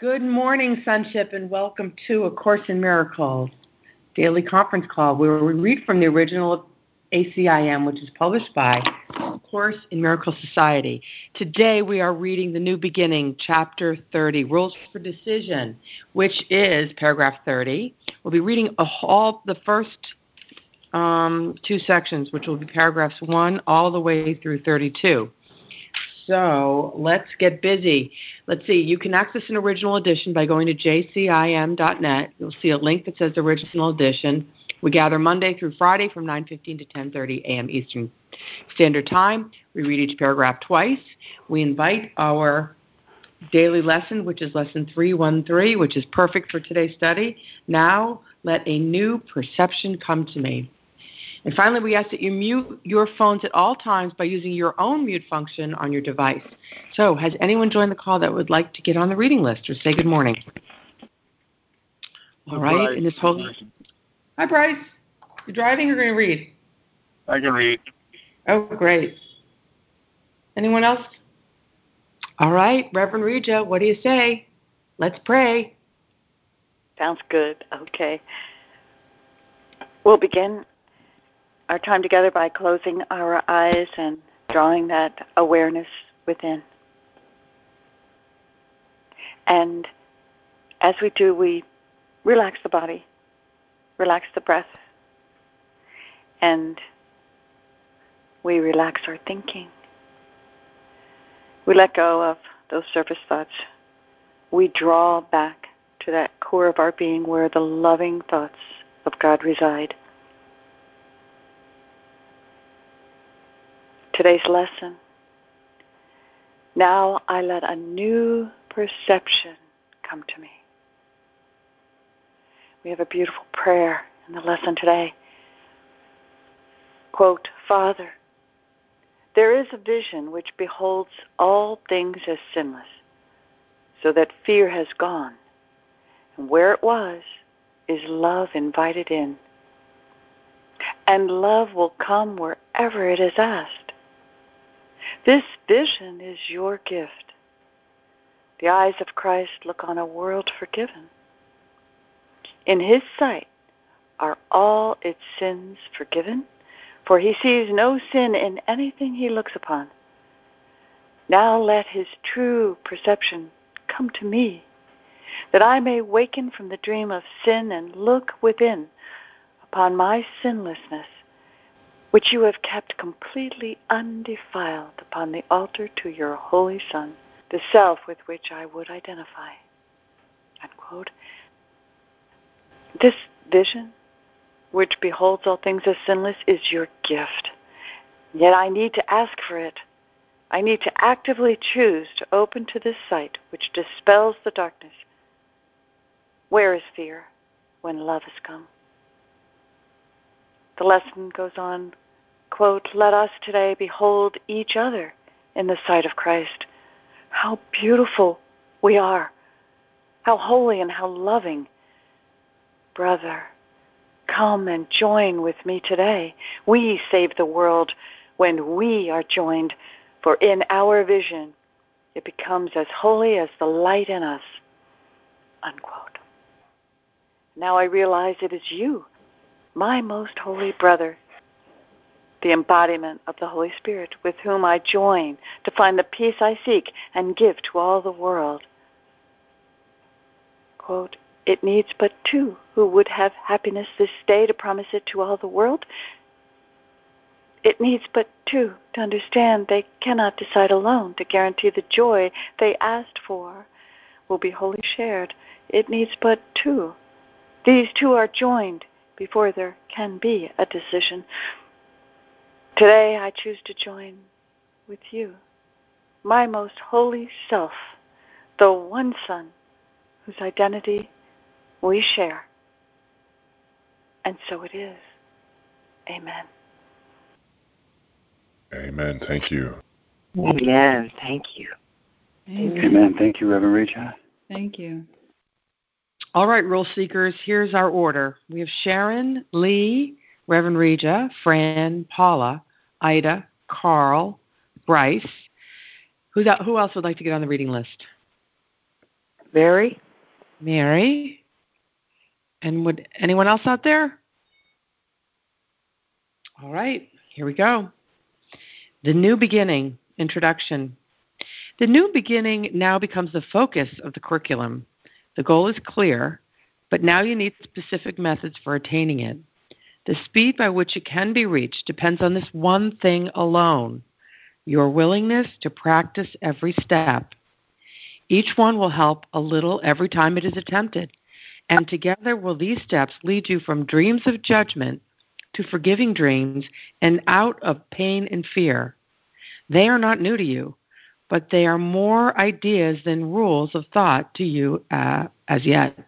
Good morning, Sonship, and welcome to A Course in Miracles daily conference call where we read from the original ACIM, which is published by A Course in Miracles Society. Today we are reading The New Beginning, Chapter 30, Rules for Decision, which is paragraph 30. We'll be reading all the first um, two sections, which will be paragraphs 1 all the way through 32. So let's get busy. Let's see. You can access an original edition by going to jcim.net. You'll see a link that says original edition. We gather Monday through Friday from 9:15 to 10:30 a.m. Eastern Standard Time. We read each paragraph twice. We invite our daily lesson, which is lesson 313, which is perfect for today's study. Now, let a new perception come to me. And finally, we ask that you mute your phones at all times by using your own mute function on your device. So, has anyone joined the call that would like to get on the reading list or say good morning? All right, Bryce. in this whole. Hi, Bryce. You're driving or going to read? I can read. Oh, great. Anyone else? All right, Reverend Reja, what do you say? Let's pray. Sounds good. Okay. We'll begin our time together by closing our eyes and drawing that awareness within. And as we do, we relax the body, relax the breath, and we relax our thinking. We let go of those surface thoughts. We draw back to that core of our being where the loving thoughts of God reside. Today's lesson. Now I let a new perception come to me. We have a beautiful prayer in the lesson today. Quote, Father, there is a vision which beholds all things as sinless, so that fear has gone, and where it was is love invited in. And love will come wherever it is asked. This vision is your gift. The eyes of Christ look on a world forgiven. In his sight are all its sins forgiven, for he sees no sin in anything he looks upon. Now let his true perception come to me, that I may waken from the dream of sin and look within upon my sinlessness which you have kept completely undefiled upon the altar to your holy Son, the self with which I would identify. Unquote. This vision, which beholds all things as sinless, is your gift. Yet I need to ask for it. I need to actively choose to open to this sight which dispels the darkness. Where is fear when love has come? The lesson goes on quote, Let us today behold each other in the sight of Christ. How beautiful we are, how holy and how loving. Brother, come and join with me today. We save the world when we are joined, for in our vision it becomes as holy as the light in us. Unquote. Now I realize it is you, my most holy brother, the embodiment of the Holy Spirit, with whom I join to find the peace I seek and give to all the world. Quote, it needs but two who would have happiness this day to promise it to all the world. It needs but two to understand they cannot decide alone to guarantee the joy they asked for will be wholly shared. It needs but two. These two are joined before there can be a decision. Today I choose to join with you, my most holy self, the one Son whose identity we share. And so it is. Amen. Amen. Thank you. Amen. Thank you. Amen. Amen. Thank you, Reverend Rachel. Thank you. All right, rule seekers, here's our order. We have Sharon, Lee, Reverend Reja, Fran, Paula, Ida, Carl, Bryce. Who's who else would like to get on the reading list? Mary? Mary? And would anyone else out there? All right, here we go. The new beginning, introduction. The new beginning now becomes the focus of the curriculum. The goal is clear, but now you need specific methods for attaining it. The speed by which it can be reached depends on this one thing alone your willingness to practice every step. Each one will help a little every time it is attempted, and together will these steps lead you from dreams of judgment to forgiving dreams and out of pain and fear. They are not new to you, but they are more ideas than rules of thought to you uh, as yet.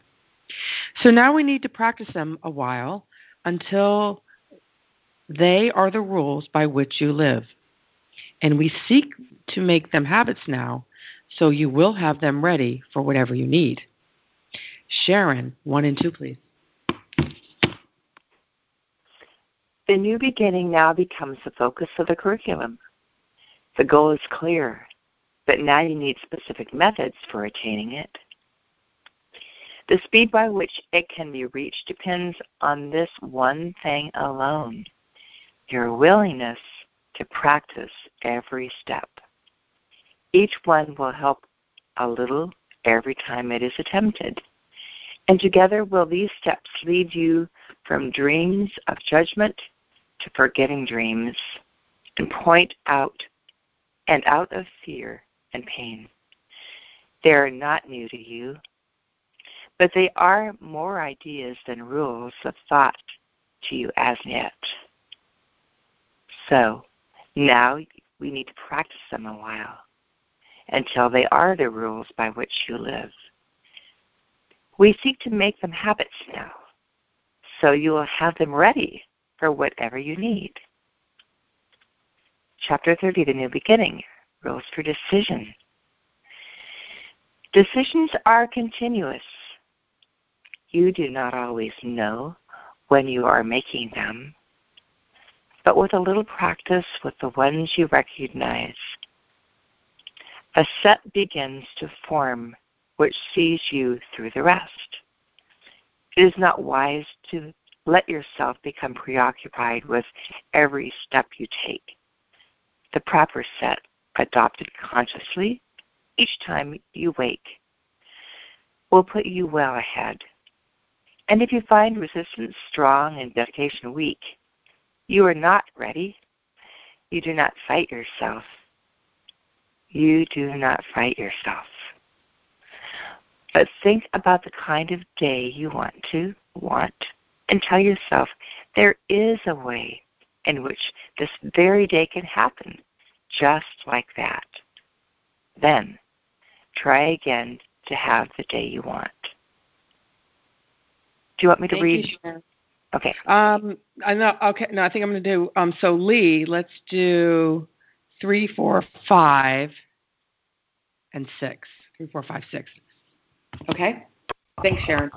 So now we need to practice them a while until they are the rules by which you live. And we seek to make them habits now, so you will have them ready for whatever you need. Sharon, one and two, please. The new beginning now becomes the focus of the curriculum. The goal is clear, but now you need specific methods for attaining it. The speed by which it can be reached depends on this one thing alone your willingness to practice every step. Each one will help a little every time it is attempted. And together will these steps lead you from dreams of judgment to forgetting dreams and point out and out of fear and pain. They are not new to you, but they are more ideas than rules of thought to you as yet. So now we need to practice them a while until they are the rules by which you live. We seek to make them habits now, so you will have them ready for whatever you need. Chapter 30, The New Beginning, Rules for Decision. Decisions are continuous. You do not always know when you are making them, but with a little practice with the ones you recognize, a set begins to form which sees you through the rest. It is not wise to let yourself become preoccupied with every step you take. The proper set, adopted consciously each time you wake, will put you well ahead. And if you find resistance strong and dedication weak, you are not ready. You do not fight yourself. You do not fight yourself. But think about the kind of day you want to want and tell yourself there is a way in which this very day can happen just like that. Then try again to have the day you want. Do you want me to Thank read? You, okay. Um, I know. Okay. No, I think I'm going to do. Um, so Lee, let's do three, four, five, and six. Three, four, five, six. Okay. Thanks, Sharon.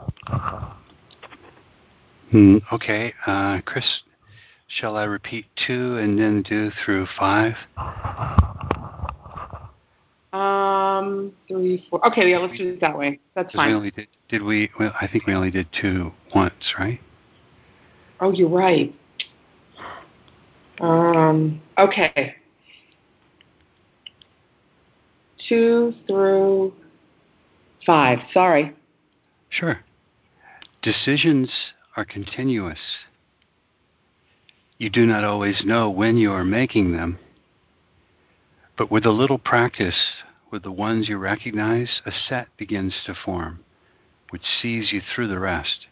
Hmm, okay, uh, Chris, shall I repeat two and then do through five? Um, three, four. Okay, yeah, let's do it that way. That's fine. We only did, did we? Well, I think we only did two once, right? Oh, you're right. Um, okay. Two through five. Sorry. Sure. Decisions are continuous. You do not always know when you are making them, but with a little practice with the ones you recognize, a set begins to form, which sees you through the rest.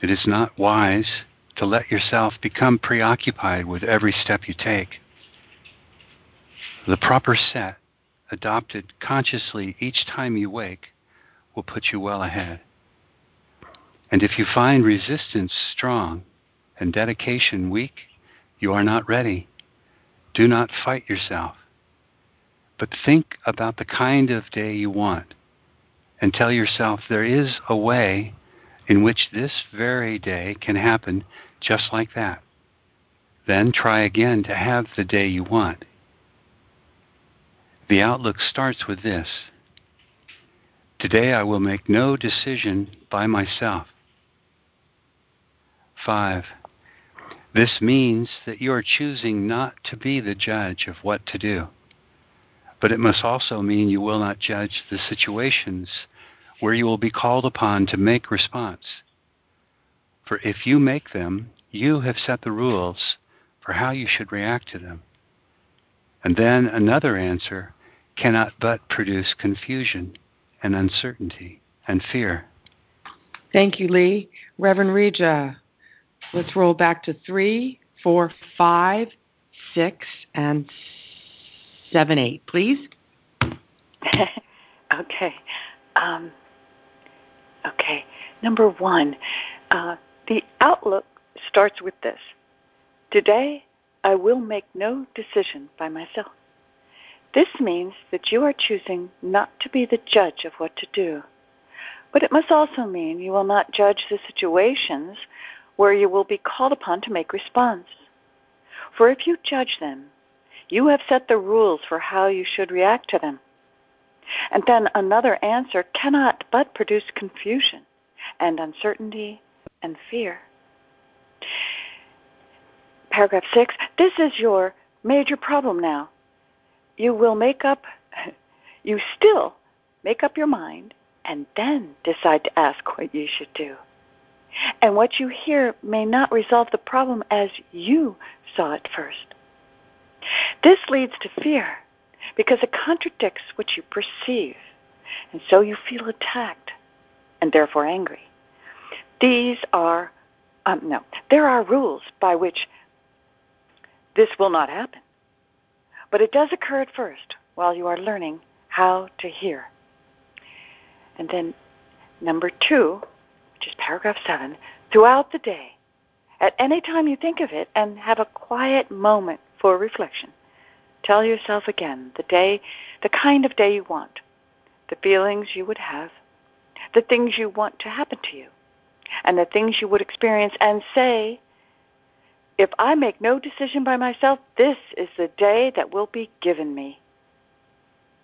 It is not wise to let yourself become preoccupied with every step you take. The proper set, adopted consciously each time you wake, will put you well ahead. And if you find resistance strong and dedication weak, you are not ready. Do not fight yourself. But think about the kind of day you want and tell yourself there is a way in which this very day can happen just like that. Then try again to have the day you want. The outlook starts with this Today I will make no decision by myself. 5. This means that you are choosing not to be the judge of what to do. But it must also mean you will not judge the situations where you will be called upon to make response. For if you make them, you have set the rules for how you should react to them. And then another answer cannot but produce confusion and uncertainty and fear. Thank you, Lee. Reverend Reja, let's roll back to three, four, five, six, and seven, eight, please. okay. Um, okay. Number one, uh, the outlook starts with this Today, I will make no decision by myself. This means that you are choosing not to be the judge of what to do. But it must also mean you will not judge the situations where you will be called upon to make response. For if you judge them, you have set the rules for how you should react to them. And then another answer cannot but produce confusion and uncertainty and fear. Paragraph 6 This is your major problem now you will make up, you still make up your mind and then decide to ask what you should do. And what you hear may not resolve the problem as you saw it first. This leads to fear because it contradicts what you perceive, and so you feel attacked and therefore angry. These are, um, no, there are rules by which this will not happen. But it does occur at first while you are learning how to hear. And then number two, which is paragraph seven, throughout the day, at any time you think of it and have a quiet moment for reflection, tell yourself again the day, the kind of day you want, the feelings you would have, the things you want to happen to you, and the things you would experience, and say, if I make no decision by myself, this is the day that will be given me.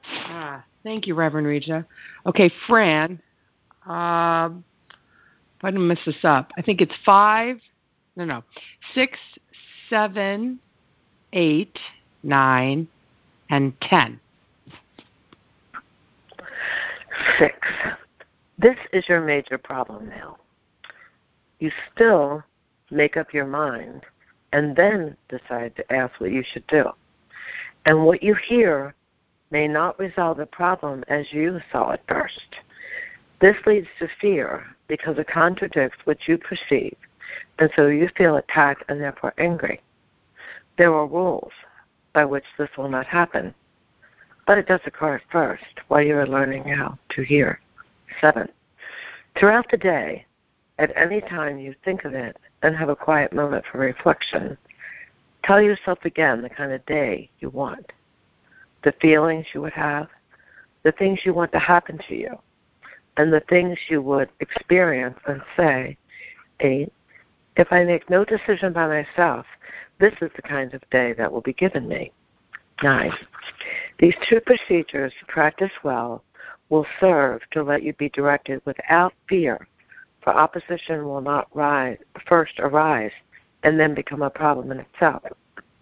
Ah, thank you, Reverend Reja. Okay, Fran, uh, if I didn't mess this up, I think it's five, no, no, six, seven, eight, nine, and ten. Six. This is your major problem now. You still make up your mind and then decide to ask what you should do. And what you hear may not resolve the problem as you saw it first. This leads to fear because it contradicts what you perceive, and so you feel attacked and therefore angry. There are rules by which this will not happen, but it does occur at first while you are learning how to hear. Seven. Throughout the day, at any time you think of it, and have a quiet moment for reflection. Tell yourself again the kind of day you want, the feelings you would have, the things you want to happen to you, and the things you would experience and say, eight, if I make no decision by myself, this is the kind of day that will be given me. Nine, these two procedures, practiced well, will serve to let you be directed without fear for opposition will not rise, first arise and then become a problem in itself.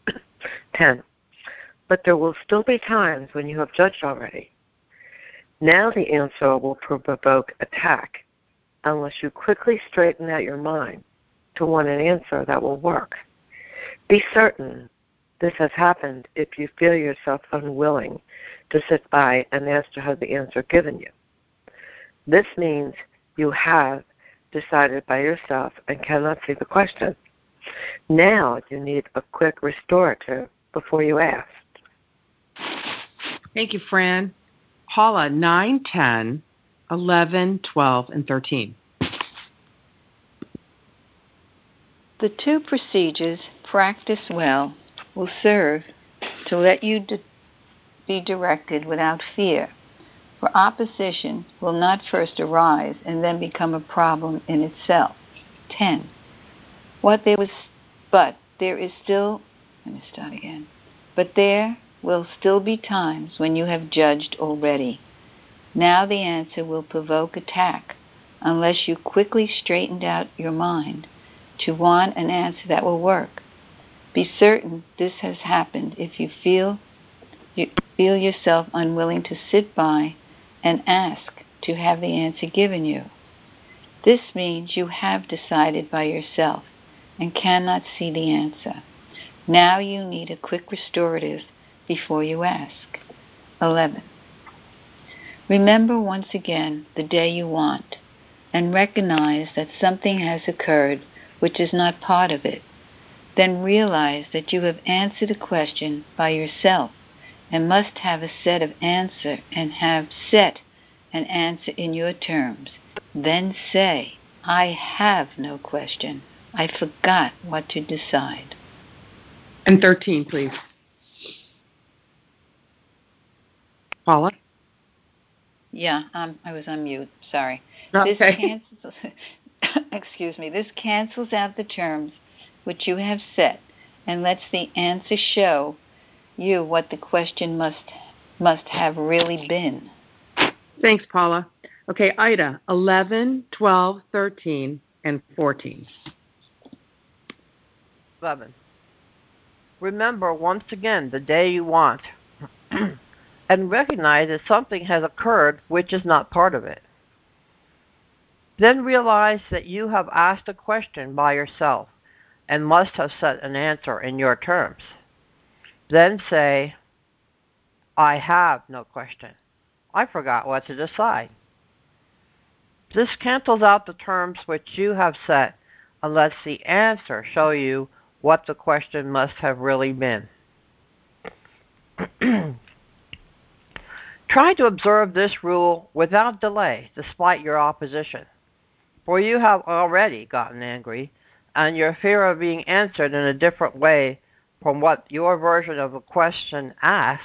10. But there will still be times when you have judged already. Now the answer will provoke attack unless you quickly straighten out your mind to want an answer that will work. Be certain this has happened if you feel yourself unwilling to sit by and ask to have the answer given you. This means you have decided by yourself and cannot see the question. Now you need a quick restorative before you ask. Thank you, Fran. Paula, 9, 10, 11, 12, and 13. The two procedures, practiced well, will serve to let you de- be directed without fear for opposition will not first arise and then become a problem in itself. 10. What there was, but there is still, let me start again. But there will still be times when you have judged already. Now the answer will provoke attack unless you quickly straightened out your mind to want an answer that will work. Be certain this has happened if you feel you feel yourself unwilling to sit by and ask to have the answer given you. This means you have decided by yourself and cannot see the answer. Now you need a quick restorative before you ask. 11. Remember once again the day you want and recognize that something has occurred which is not part of it. Then realize that you have answered a question by yourself and must have a set of answer and have set an answer in your terms. Then say, I have no question. I forgot what to decide. And 13, please. Paula? Yeah, um, I was on mute. Sorry. Okay. This cancels, excuse me, this cancels out the terms which you have set and lets the answer show you what the question must must have really been. Thanks, Paula. Okay, Ida, 11, 12, 13, and 14. 11. Remember once again the day you want and recognize that something has occurred which is not part of it. Then realize that you have asked a question by yourself and must have set an answer in your terms. Then say, I have no question. I forgot what to decide. This cancels out the terms which you have set and lets the answer show you what the question must have really been. Try to observe this rule without delay, despite your opposition. For you have already gotten angry, and your fear of being answered in a different way from what your version of a question asks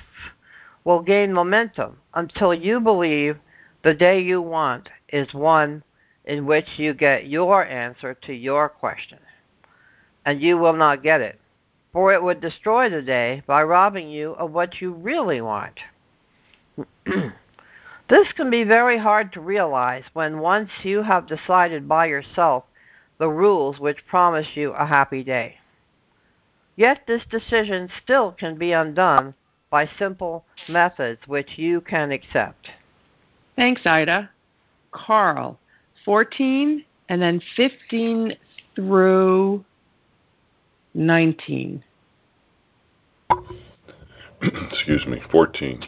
will gain momentum until you believe the day you want is one in which you get your answer to your question. And you will not get it, for it would destroy the day by robbing you of what you really want. this can be very hard to realize when once you have decided by yourself the rules which promise you a happy day. Yet this decision still can be undone by simple methods which you can accept. Thanks, Ida. Carl, 14 and then 15 through 19. Excuse me, 14.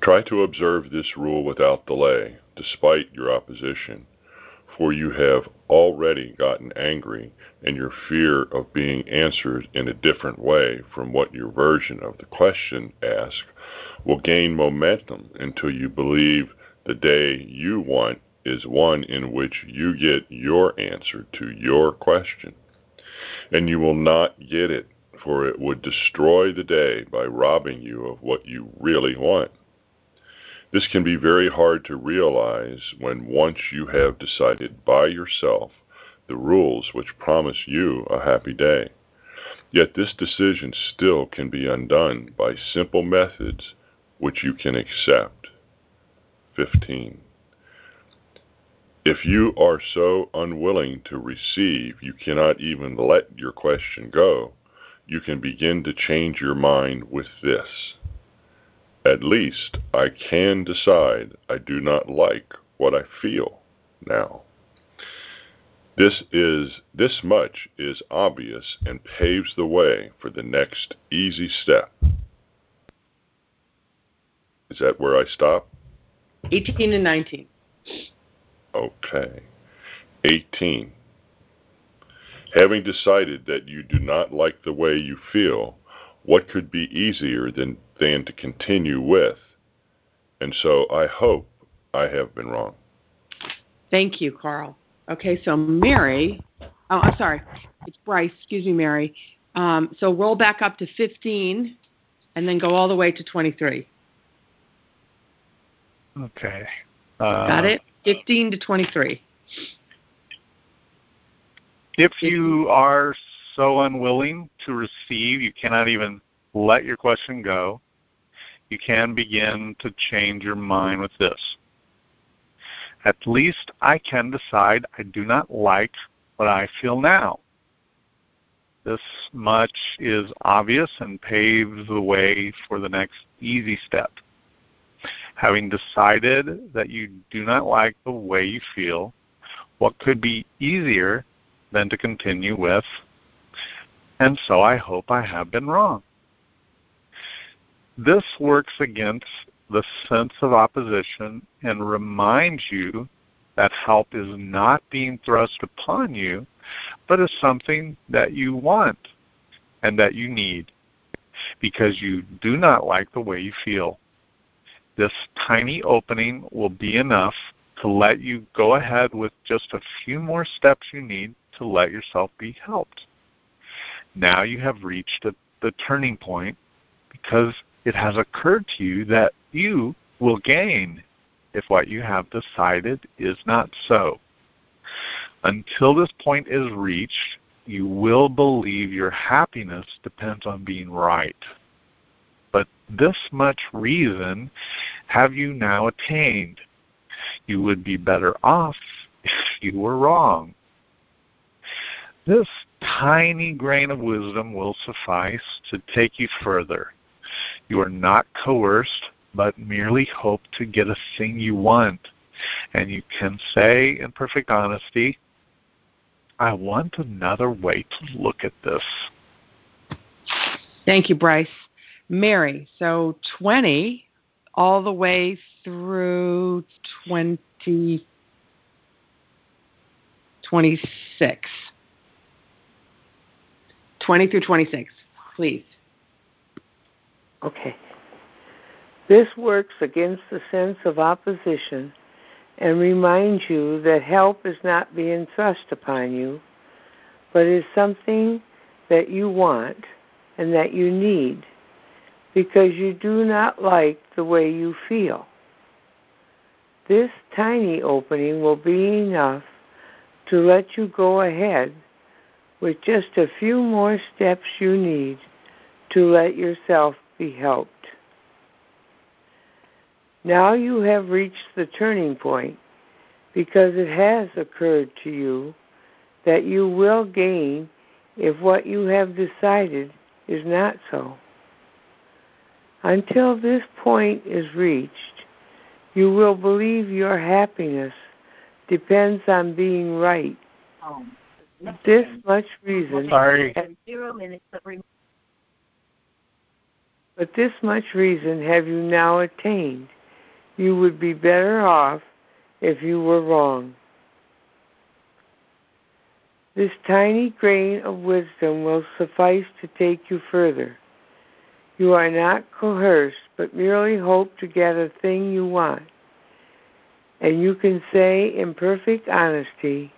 Try to observe this rule without delay, despite your opposition, for you have already gotten angry, and your fear of being answered in a different way from what your version of the question asked will gain momentum until you believe the day you want is one in which you get your answer to your question. And you will not get it, for it would destroy the day by robbing you of what you really want. This can be very hard to realize when once you have decided by yourself the rules which promise you a happy day. Yet this decision still can be undone by simple methods which you can accept. 15. If you are so unwilling to receive you cannot even let your question go, you can begin to change your mind with this. At least I can decide I do not like what I feel now. This is this much is obvious and paves the way for the next easy step. Is that where I stop? 18 and 19. Okay. 18. Having decided that you do not like the way you feel, what could be easier than than to continue with. And so I hope I have been wrong. Thank you, Carl. Okay, so Mary, oh, I'm sorry, it's Bryce. Excuse me, Mary. Um, so roll back up to 15 and then go all the way to 23. Okay. Uh, Got it? 15 to 23. If you are so unwilling to receive, you cannot even let your question go, you can begin to change your mind with this. At least I can decide I do not like what I feel now. This much is obvious and paves the way for the next easy step. Having decided that you do not like the way you feel, what could be easier than to continue with, and so I hope I have been wrong. This works against the sense of opposition and reminds you that help is not being thrust upon you, but is something that you want and that you need because you do not like the way you feel. This tiny opening will be enough to let you go ahead with just a few more steps you need to let yourself be helped. Now you have reached a, the turning point because it has occurred to you that you will gain if what you have decided is not so. Until this point is reached, you will believe your happiness depends on being right. But this much reason have you now attained. You would be better off if you were wrong. This tiny grain of wisdom will suffice to take you further. You are not coerced, but merely hope to get a thing you want. And you can say in perfect honesty, I want another way to look at this. Thank you, Bryce. Mary, so 20 all the way through 20, 26. 20 through 26, please. Okay. This works against the sense of opposition and reminds you that help is not being thrust upon you, but is something that you want and that you need because you do not like the way you feel. This tiny opening will be enough to let you go ahead with just a few more steps you need to let yourself be helped. Now you have reached the turning point because it has occurred to you that you will gain if what you have decided is not so. Until this point is reached, you will believe your happiness depends on being right. Oh, this much reason. Sorry. Zero minutes. But this much reason have you now attained. You would be better off if you were wrong. This tiny grain of wisdom will suffice to take you further. You are not coerced, but merely hope to get a thing you want. And you can say in perfect honesty,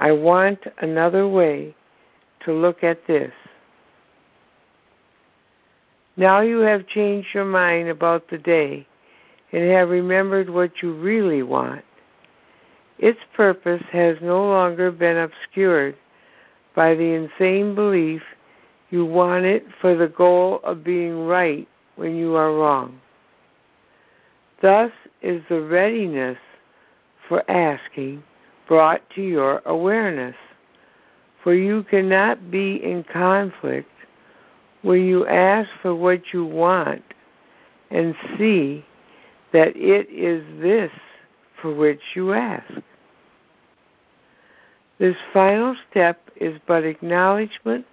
I want another way to look at this. Now you have changed your mind about the day and have remembered what you really want. Its purpose has no longer been obscured by the insane belief you want it for the goal of being right when you are wrong. Thus is the readiness for asking brought to your awareness, for you cannot be in conflict when you ask for what you want and see that it is this for which you ask. This final step is but acknowledgement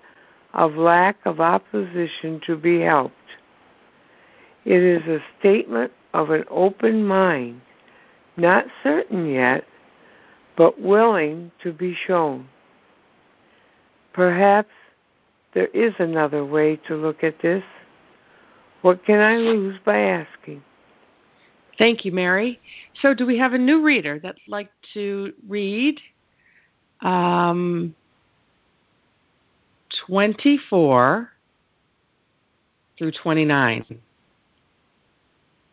of lack of opposition to be helped. It is a statement of an open mind, not certain yet, but willing to be shown. Perhaps there is another way to look at this. What can I lose by asking? Thank you, Mary. So, do we have a new reader that'd like to read um, 24 through 29?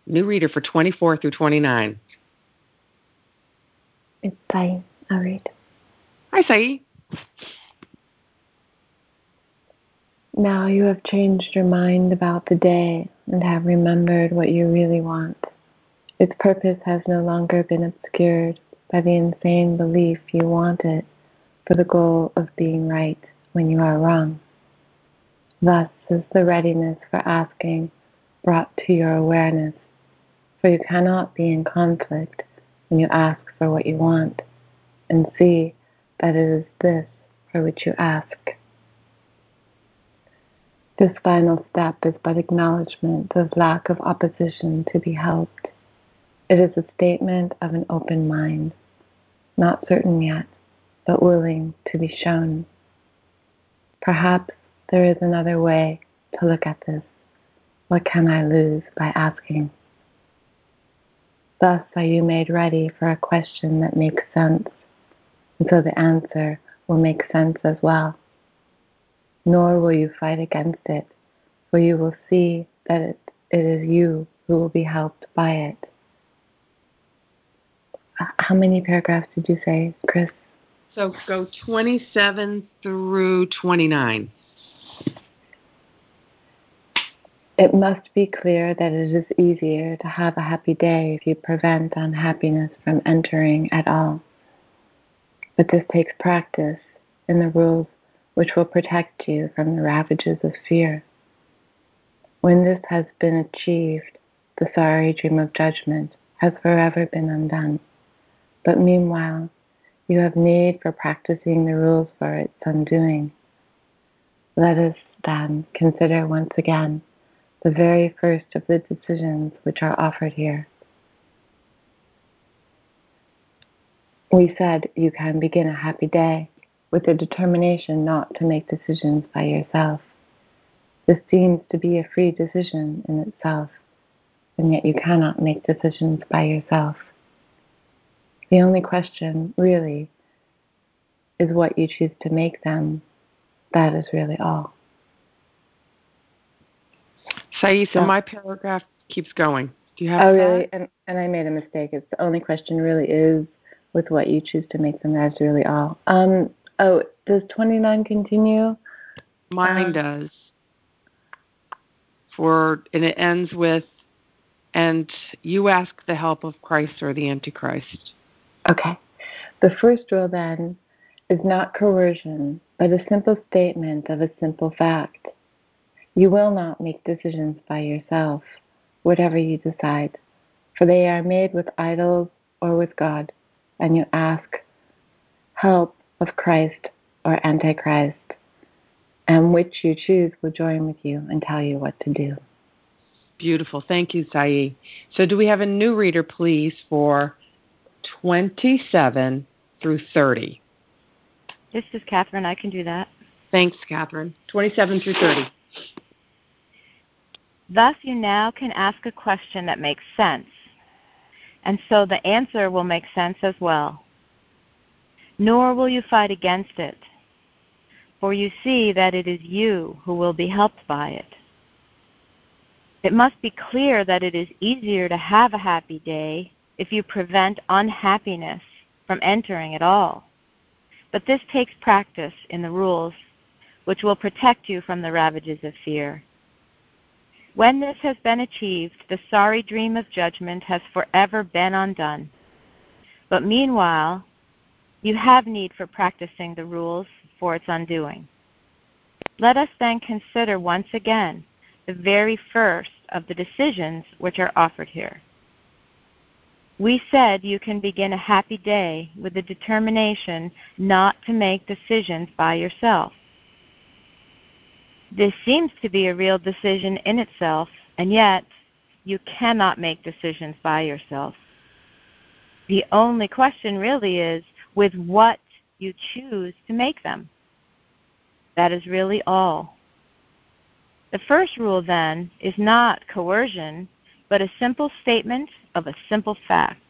New reader for 24 through 29. It's Sai. I'll read. Hi, Sai. Now you have changed your mind about the day and have remembered what you really want. Its purpose has no longer been obscured by the insane belief you want it for the goal of being right when you are wrong. Thus is the readiness for asking brought to your awareness, for you cannot be in conflict when you ask for what you want and see that it is this for which you ask. This final step is but acknowledgement of lack of opposition to be helped. It is a statement of an open mind, not certain yet, but willing to be shown. Perhaps there is another way to look at this. What can I lose by asking? Thus are you made ready for a question that makes sense, and so the answer will make sense as well. Nor will you fight against it, for you will see that it, it is you who will be helped by it. How many paragraphs did you say, Chris? So go 27 through 29. It must be clear that it is easier to have a happy day if you prevent unhappiness from entering at all. But this takes practice in the rules which will protect you from the ravages of fear. When this has been achieved, the sorry dream of judgment has forever been undone. But meanwhile, you have need for practicing the rules for its undoing. Let us then consider once again the very first of the decisions which are offered here. We said you can begin a happy day with a determination not to make decisions by yourself. This seems to be a free decision in itself, and yet you cannot make decisions by yourself. The only question, really, is what you choose to make them. That is really all. Sai, so my paragraph keeps going. Do you have Oh, that? really? And, and I made a mistake. It's the only question really is with what you choose to make them. That's really all. Um, oh, does 29 continue? Mine Um, does. For and it ends with, and you ask the help of Christ or the Antichrist. Okay. The first rule then is not coercion, but a simple statement of a simple fact. You will not make decisions by yourself, whatever you decide, for they are made with idols or with God, and you ask help of Christ or Antichrist, and which you choose will join with you and tell you what to do. Beautiful. Thank you, Sai. So do we have a new reader, please, for 27 through 30? This is Catherine. I can do that. Thanks, Catherine. 27 through 30. Thus, you now can ask a question that makes sense, and so the answer will make sense as well. Nor will you fight against it, for you see that it is you who will be helped by it. It must be clear that it is easier to have a happy day if you prevent unhappiness from entering at all. But this takes practice in the rules, which will protect you from the ravages of fear. When this has been achieved, the sorry dream of judgment has forever been undone. But meanwhile, you have need for practicing the rules for its undoing. Let us then consider once again the very first of the decisions which are offered here. We said you can begin a happy day with the determination not to make decisions by yourself. This seems to be a real decision in itself, and yet you cannot make decisions by yourself. The only question really is with what you choose to make them. That is really all. The first rule, then, is not coercion, but a simple statement of a simple fact.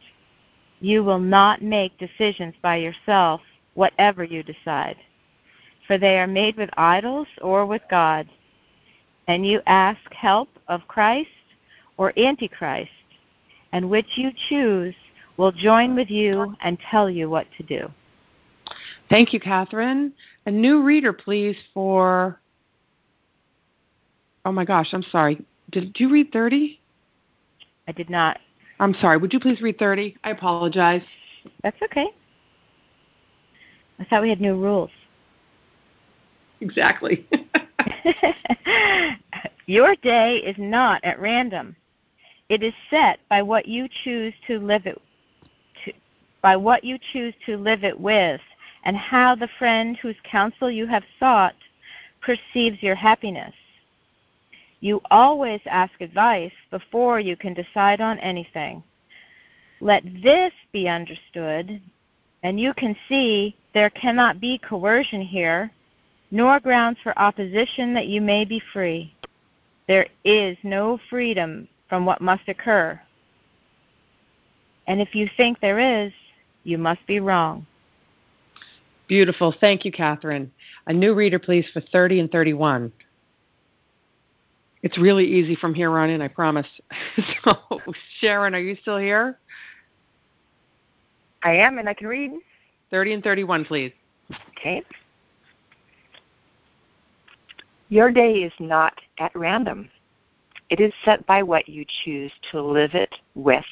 You will not make decisions by yourself, whatever you decide, for they are made with idols or with God. And you ask help of Christ or Antichrist, and which you choose will join with you and tell you what to do. Thank you, Catherine. A new reader, please, for. Oh my gosh, I'm sorry. did you read 30? I did not. I'm sorry. Would you please read 30? I apologize. That's okay. I thought we had new rules. Exactly. Your day is not at random. It is set by what you choose to live it by what you choose to live it with and how the friend whose counsel you have sought perceives your happiness. You always ask advice before you can decide on anything. Let this be understood, and you can see there cannot be coercion here, nor grounds for opposition that you may be free. There is no freedom from what must occur. And if you think there is, you must be wrong. Beautiful. Thank you, Catherine. A new reader, please, for 30 and 31. It's really easy from here on in, I promise. so, Sharon, are you still here? I am, and I can read. 30 and 31, please. Okay. Your day is not at random. It is set by what you choose to live it with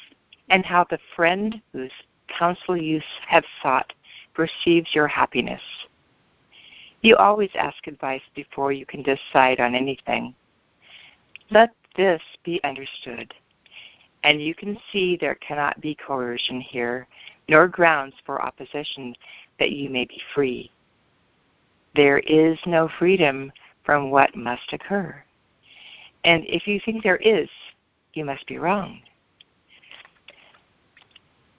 and how the friend whose counsel you have sought perceives your happiness. You always ask advice before you can decide on anything. Let this be understood, and you can see there cannot be coercion here, nor grounds for opposition that you may be free. There is no freedom from what must occur. And if you think there is, you must be wrong.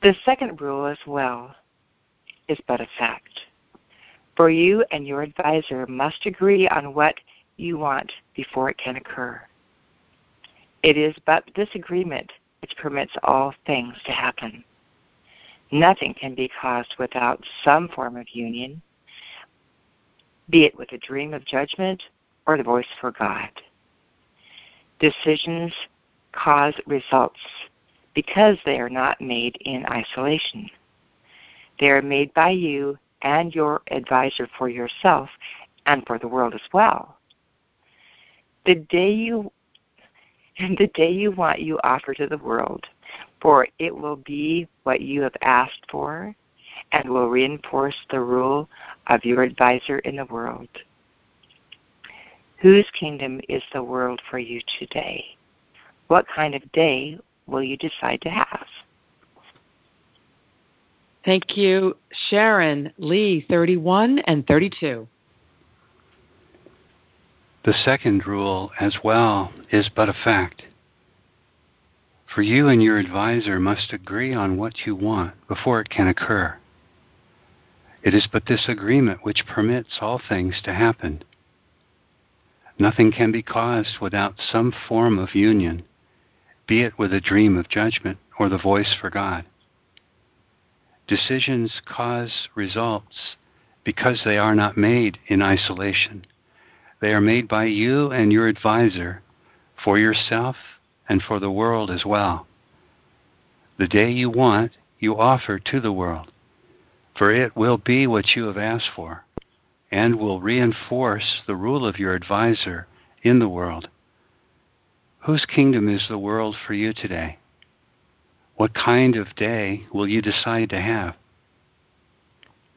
The second rule as well is but a fact. For you and your advisor must agree on what you want before it can occur. It is but this agreement which permits all things to happen. Nothing can be caused without some form of union, be it with a dream of judgment or the voice for God. Decisions cause results because they are not made in isolation. They are made by you and your advisor for yourself and for the world as well. The day you and the day you want you offer to the world, for it will be what you have asked for and will reinforce the rule of your advisor in the world. Whose kingdom is the world for you today? What kind of day will you decide to have? Thank you, Sharon. Lee, 31 and 32. The second rule, as well, is but a fact. For you and your advisor must agree on what you want before it can occur. It is but this agreement which permits all things to happen. Nothing can be caused without some form of union, be it with a dream of judgment or the voice for God. Decisions cause results because they are not made in isolation. They are made by you and your advisor for yourself and for the world as well. The day you want, you offer to the world, for it will be what you have asked for and will reinforce the rule of your advisor in the world. Whose kingdom is the world for you today? What kind of day will you decide to have?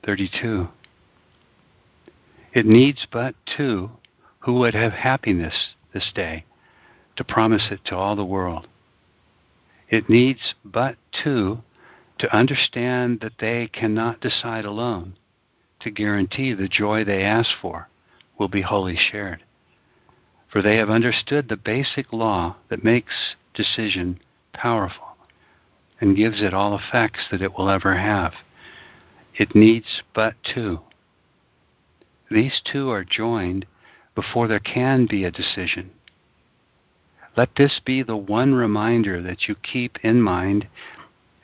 32. It needs but two who would have happiness this day to promise it to all the world. It needs but two to understand that they cannot decide alone to guarantee the joy they ask for will be wholly shared. For they have understood the basic law that makes decision powerful and gives it all effects that it will ever have. It needs but two. These two are joined before there can be a decision. Let this be the one reminder that you keep in mind,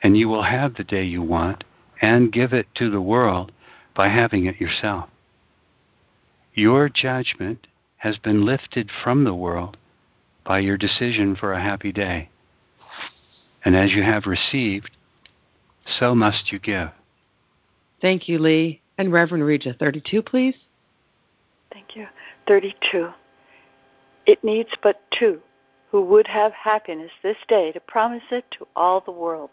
and you will have the day you want and give it to the world by having it yourself. Your judgment has been lifted from the world by your decision for a happy day. And as you have received, so must you give. Thank you, Lee. And Reverend Reja, 32, please. Thank you. 32. It needs but two who would have happiness this day to promise it to all the world.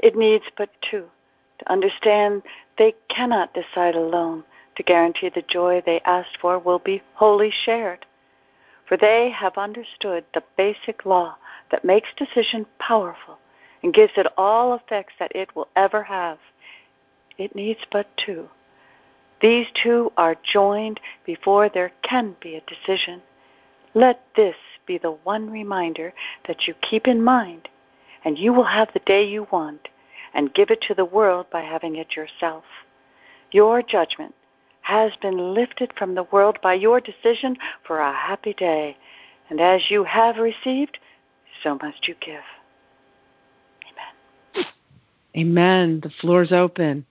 It needs but two to understand they cannot decide alone to guarantee the joy they asked for will be wholly shared. For they have understood the basic law that makes decision powerful and gives it all effects that it will ever have. It needs but two. These two are joined before there can be a decision. Let this be the one reminder that you keep in mind, and you will have the day you want and give it to the world by having it yourself. Your judgment has been lifted from the world by your decision for a happy day, and as you have received, so must you give. Amen. Amen. The floor's open.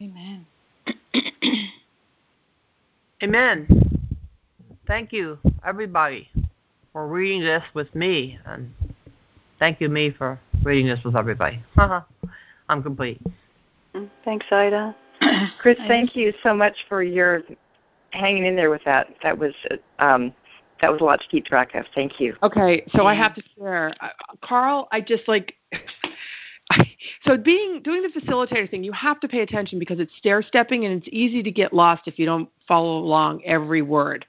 Amen. Amen. Thank you, everybody, for reading this with me, and thank you, me, for reading this with everybody. I'm complete. Thanks, Ida. Chris, thank you so much for your hanging in there with that. That was um, that was a lot to keep track of. Thank you. Okay, so I have to share. Uh, Carl, I just like. so being doing the facilitator thing, you have to pay attention because it's stair stepping and it's easy to get lost if you don't follow along every word,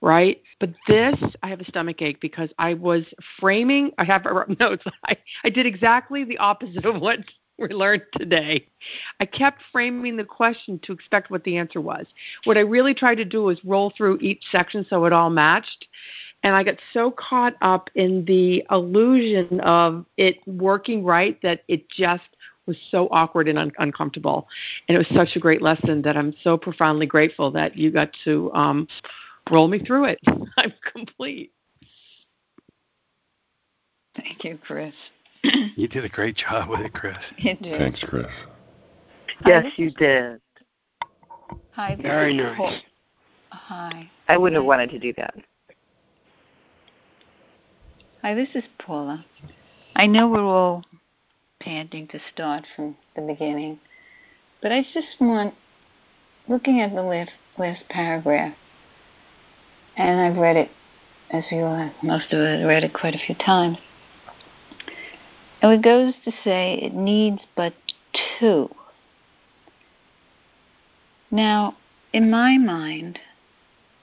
right? But this, I have a stomach ache because I was framing. I have notes. I I did exactly the opposite of what we learned today. I kept framing the question to expect what the answer was. What I really tried to do was roll through each section so it all matched. And I got so caught up in the illusion of it working right that it just was so awkward and un- uncomfortable. And it was such a great lesson that I'm so profoundly grateful that you got to um, roll me through it. I'm complete. Thank you, Chris. You did a great job with it, Chris. You did. Thanks, Chris. Yes, you did. Hi, Very nice. Paul- Hi. I wouldn't have wanted to do that. Hi, this is Paula. I know we're all panting to start from the beginning, but I just want, looking at the last, last paragraph, and I've read it, as you all have, most of it, read it quite a few times. And it goes to say it needs but two. Now, in my mind,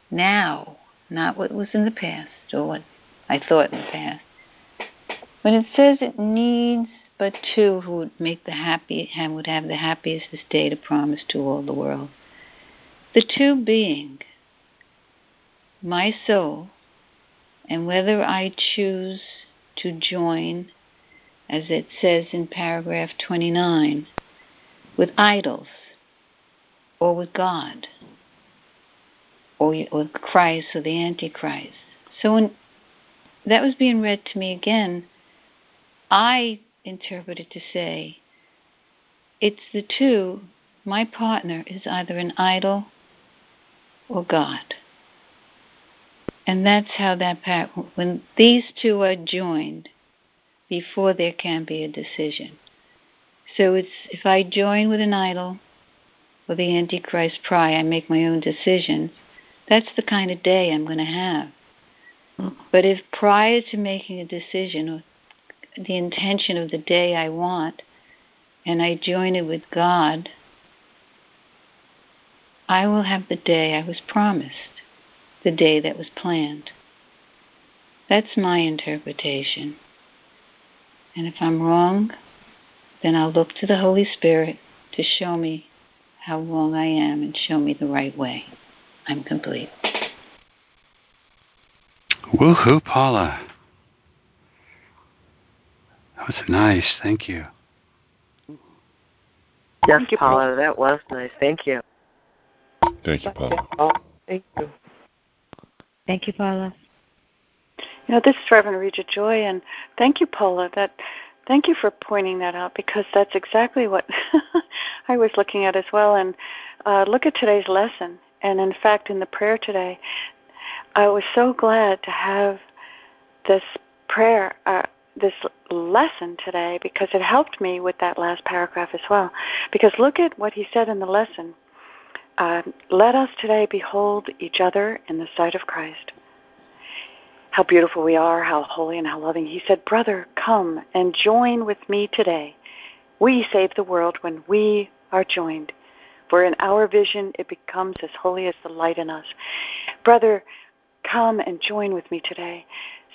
now, not what was in the past or what I thought in the past, when it says it needs but two who would make the happy and would have the happiest day to promise to all the world, the two being my soul and whether I choose to join, as it says in paragraph 29, with idols or with God or with Christ or the Antichrist. So when that was being read to me again, I interpreted to say it's the two, my partner is either an idol or God. And that's how that part, when these two are joined, before there can be a decision. So it's if I join with an idol or the Antichrist pry, I make my own decisions, that's the kind of day I'm going to have. Hmm. But if prior to making a decision or the intention of the day I want, and I join it with God, I will have the day I was promised, the day that was planned. That's my interpretation. And if I'm wrong, then I'll look to the Holy Spirit to show me how wrong I am and show me the right way. I'm complete. Woohoo, Paula. That was nice. Thank you. Yes, Thank you, Paula, that was nice. Thank you. Thank you, Paula. Oh, thank you. Thank you, Paula. Know, this is Reverend Reja Joy, and thank you, Paula. That thank you for pointing that out because that's exactly what I was looking at as well. And uh, look at today's lesson, and in fact, in the prayer today, I was so glad to have this prayer, uh, this lesson today because it helped me with that last paragraph as well. Because look at what he said in the lesson. Uh, Let us today behold each other in the sight of Christ. How beautiful we are, how holy and how loving. He said, Brother, come and join with me today. We save the world when we are joined. For in our vision, it becomes as holy as the light in us. Brother, come and join with me today.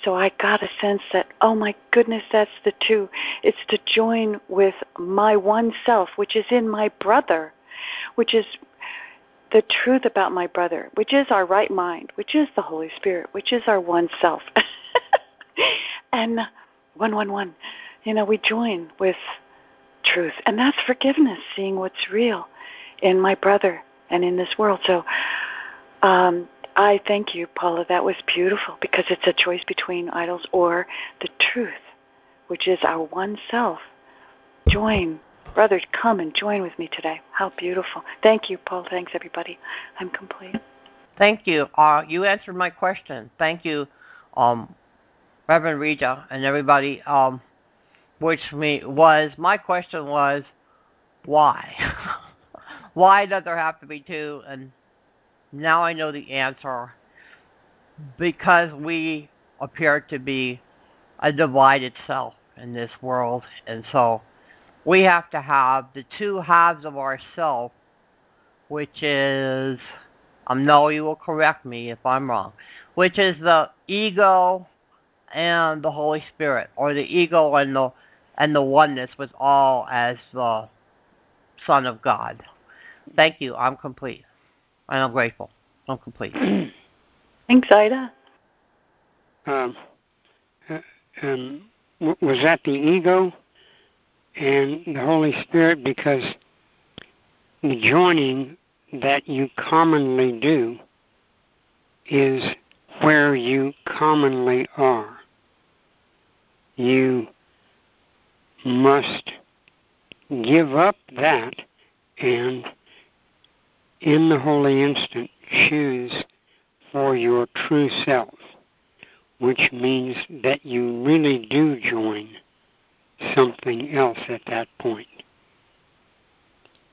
So I got a sense that, oh my goodness, that's the two. It's to join with my one self, which is in my brother, which is the truth about my brother, which is our right mind, which is the Holy Spirit, which is our one self. and one, one, one. You know, we join with truth. And that's forgiveness, seeing what's real in my brother and in this world. So um, I thank you, Paula. That was beautiful because it's a choice between idols or the truth, which is our one self. Join Brothers, come and join with me today. How beautiful. Thank you, Paul. Thanks, everybody. I'm complete. Thank you. Uh, you answered my question. Thank you, um, Reverend Reja and everybody. Um, which me was my question was why? why does there have to be two? And now I know the answer. Because we appear to be a divided self in this world, and so we have to have the two halves of ourself, which is, I know you will correct me if I'm wrong, which is the ego and the Holy Spirit, or the ego and the and the oneness with all as the Son of God. Thank you. I'm complete. And I'm grateful. I'm complete. Thanks, Ida. Um, uh, um, was that the ego? And the Holy Spirit because the joining that you commonly do is where you commonly are. You must give up that and in the holy instant choose for your true self, which means that you really do join something else at that point.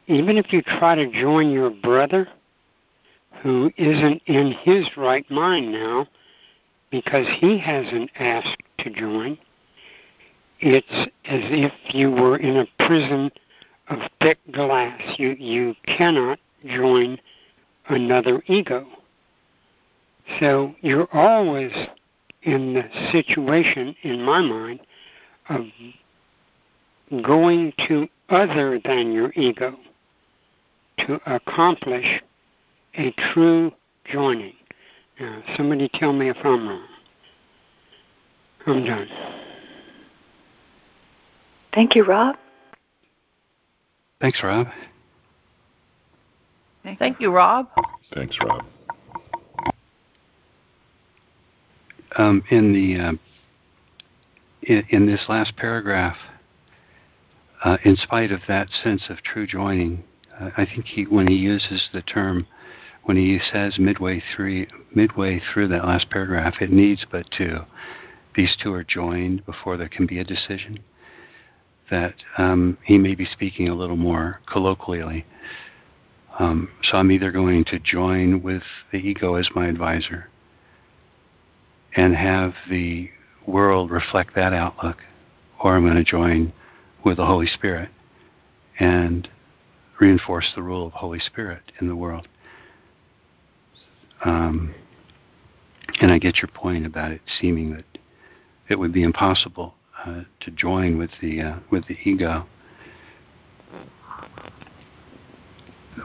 Even if you try to join your brother, who isn't in his right mind now, because he hasn't asked to join, it's as if you were in a prison of thick glass. You, you cannot join another ego. So you're always in the situation, in my mind, of going to other than your ego to accomplish a true joining. Now, somebody tell me if I'm wrong. I'm done. Thank you, Rob. Thanks, Rob. Thank you, Rob. Thanks, Rob. Um, in the uh, in, in this last paragraph, uh, in spite of that sense of true joining, uh, I think he, when he uses the term, when he says midway through, midway through that last paragraph, it needs but two. These two are joined before there can be a decision. That um, he may be speaking a little more colloquially. Um, so I'm either going to join with the ego as my advisor and have the world reflect that outlook, or I'm going to join with the Holy Spirit and reinforce the rule of the Holy Spirit in the world. Um, and I get your point about it seeming that it would be impossible uh, to join with the uh, with the ego.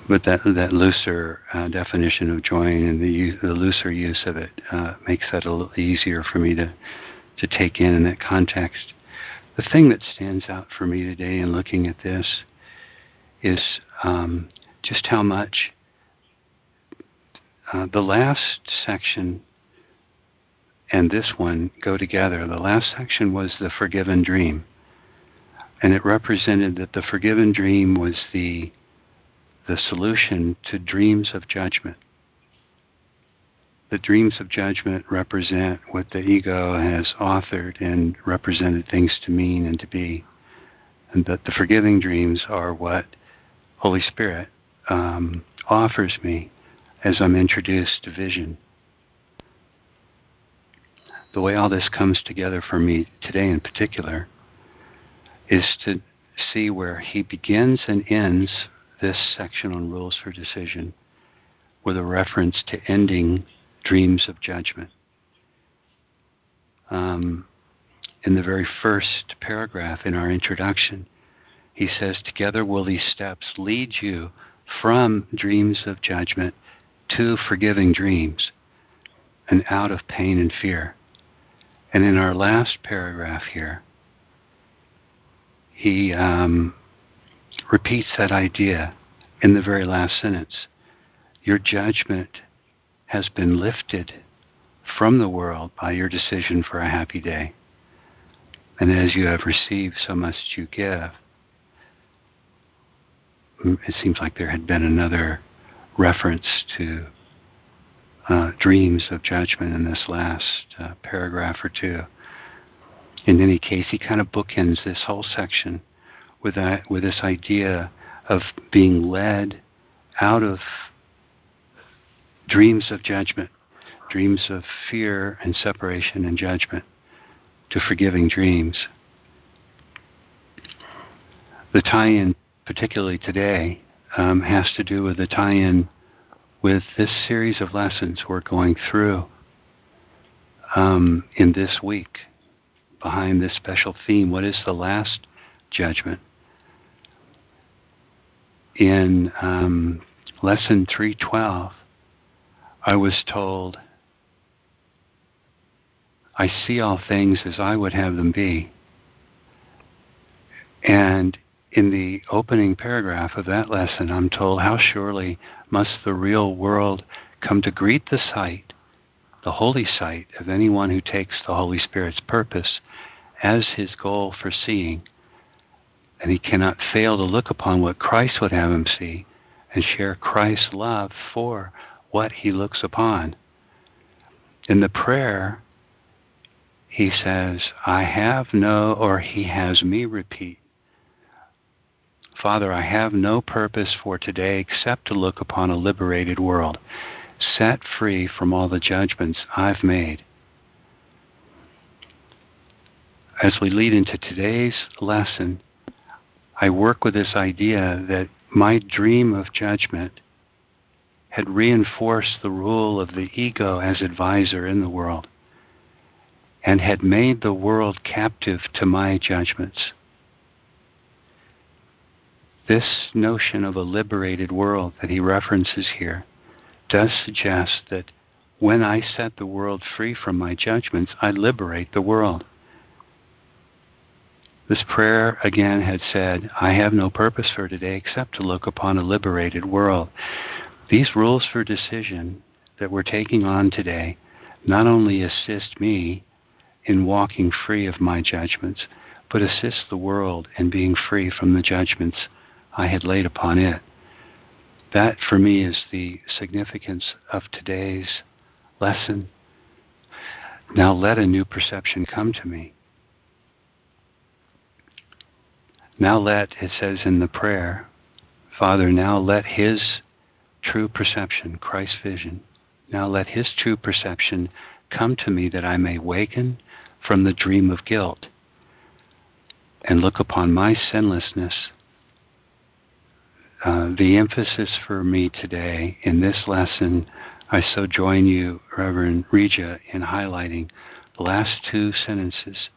But that that looser uh, definition of join and the, the looser use of it uh, makes that a little easier for me to to take in in that context. The thing that stands out for me today in looking at this is um, just how much uh, the last section and this one go together. The last section was the forgiven dream, and it represented that the forgiven dream was the the solution to dreams of judgment the dreams of judgment represent what the ego has authored and represented things to mean and to be. And that the forgiving dreams are what Holy Spirit um, offers me as I'm introduced to vision. the way all this comes together for me today in particular is to see where he begins and ends this section on rules for decision with a reference to ending dreams of judgment. Um, in the very first paragraph in our introduction, he says, Together will these steps lead you from dreams of judgment to forgiving dreams and out of pain and fear. And in our last paragraph here, he um, repeats that idea in the very last sentence. Your judgment has been lifted from the world by your decision for a happy day. And as you have received, so must you give. Mm, it seems like there had been another reference to uh, dreams of judgment in this last uh, paragraph or two. In any case, he kind of bookends this whole section with that, with this idea of being led out of dreams of judgment, dreams of fear and separation and judgment, to forgiving dreams. The tie in, particularly today, um, has to do with the tie in with this series of lessons we're going through um, in this week behind this special theme. What is the last judgment? In um, lesson 312, I was told, I see all things as I would have them be. And in the opening paragraph of that lesson, I'm told, How surely must the real world come to greet the sight, the holy sight of anyone who takes the Holy Spirit's purpose as his goal for seeing, and he cannot fail to look upon what Christ would have him see and share Christ's love for what he looks upon. In the prayer, he says, I have no, or he has me repeat, Father, I have no purpose for today except to look upon a liberated world, set free from all the judgments I've made. As we lead into today's lesson, I work with this idea that my dream of judgment had reinforced the rule of the ego as advisor in the world and had made the world captive to my judgments. This notion of a liberated world that he references here does suggest that when I set the world free from my judgments, I liberate the world. This prayer again had said, I have no purpose for today except to look upon a liberated world. These rules for decision that we're taking on today not only assist me in walking free of my judgments, but assist the world in being free from the judgments I had laid upon it. That for me is the significance of today's lesson. Now let a new perception come to me. Now let, it says in the prayer, Father, now let His true perception, Christ's vision, now let His true perception come to me that I may waken from the dream of guilt and look upon my sinlessness uh, the emphasis for me today in this lesson, I so join you, Reverend Reja, in highlighting the last two sentences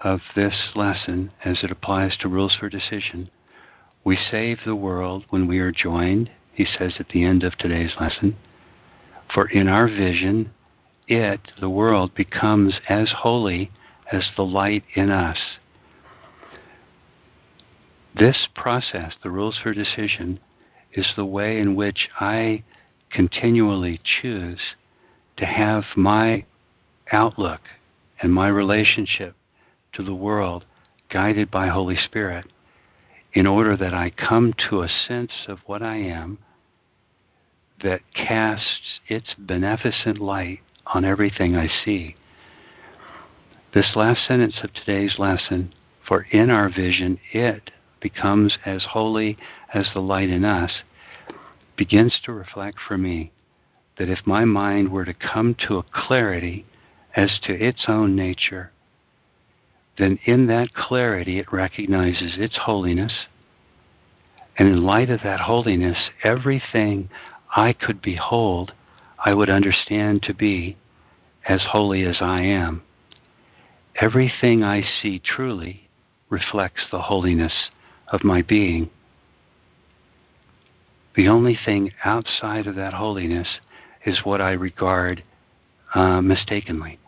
of this lesson as it applies to rules for decision. We save the world when we are joined, he says at the end of today's lesson. For in our vision, it, the world, becomes as holy as the light in us. This process, the rules for decision, is the way in which I continually choose to have my outlook and my relationship to the world guided by Holy Spirit in order that I come to a sense of what I am that casts its beneficent light on everything I see. This last sentence of today's lesson, for in our vision, it, becomes as holy as the light in us begins to reflect for me that if my mind were to come to a clarity as to its own nature, then in that clarity it recognizes its holiness. And in light of that holiness, everything I could behold, I would understand to be as holy as I am. Everything I see truly reflects the holiness of my being. The only thing outside of that holiness is what I regard uh, mistakenly.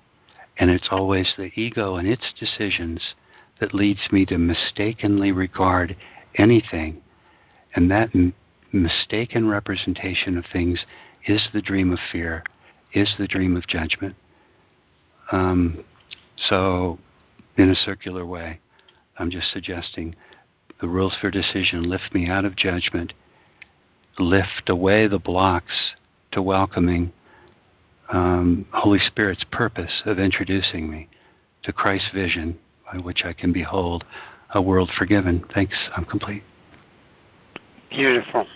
And it's always the ego and its decisions that leads me to mistakenly regard anything. And that m- mistaken representation of things is the dream of fear, is the dream of judgment. Um, so, in a circular way, I'm just suggesting the rules for decision lift me out of judgment, lift away the blocks to welcoming um, Holy Spirit's purpose of introducing me to Christ's vision by which I can behold a world forgiven. Thanks. I'm complete. Beautiful.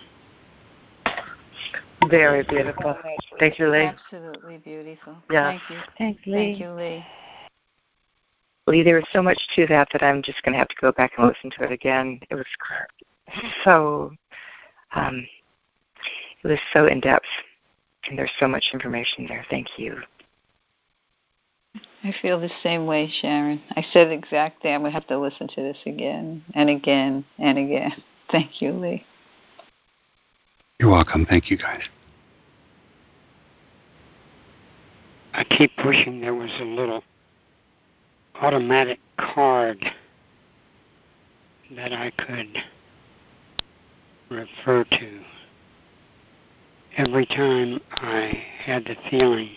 Very beautiful. Thank you, Lee. Absolutely beautiful. Yeah. Thank you. Thanks, Lee. Thank you, Lee. Lee, there was so much to that that I'm just going to have to go back and listen to it again. It was so, um, it was so in depth, and there's so much information there. Thank you. I feel the same way, Sharon. I said exactly. I'm going to have to listen to this again and again and again. Thank you, Lee. You're welcome. Thank you, guys. I keep wishing there was a little automatic card that I could refer to every time I had the feeling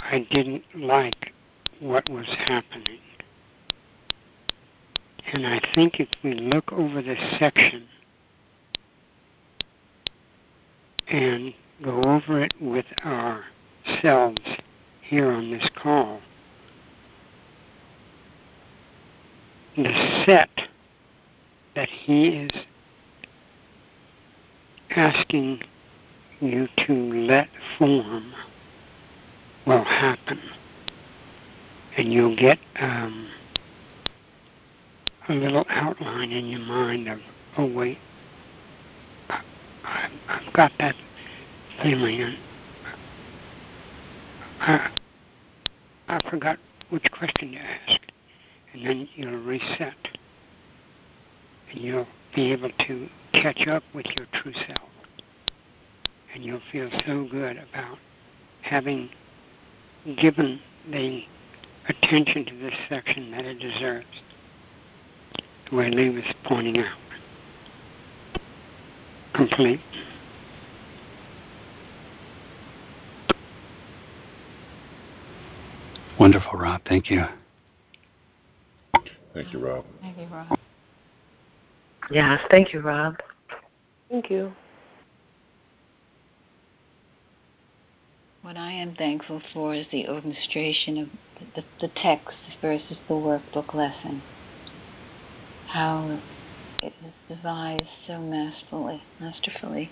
I didn't like what was happening. And I think if we look over this section and go over it with ourselves here on this call, the set that he is asking you to let form will happen. And you'll get um, a little outline in your mind of, oh, wait, I, I've got that feeling. I, I forgot which question to ask. And then you'll reset. And you'll be able to catch up with your true self. And you'll feel so good about having given the attention to this section that it deserves. The way Lee was pointing out. Complete. Wonderful, Rob. Thank you. Thank you, Rob. Thank you, Rob. Yes, thank you, Rob. Thank you. What I am thankful for is the orchestration of the, the text versus the workbook lesson. How it is devised so masterfully, masterfully.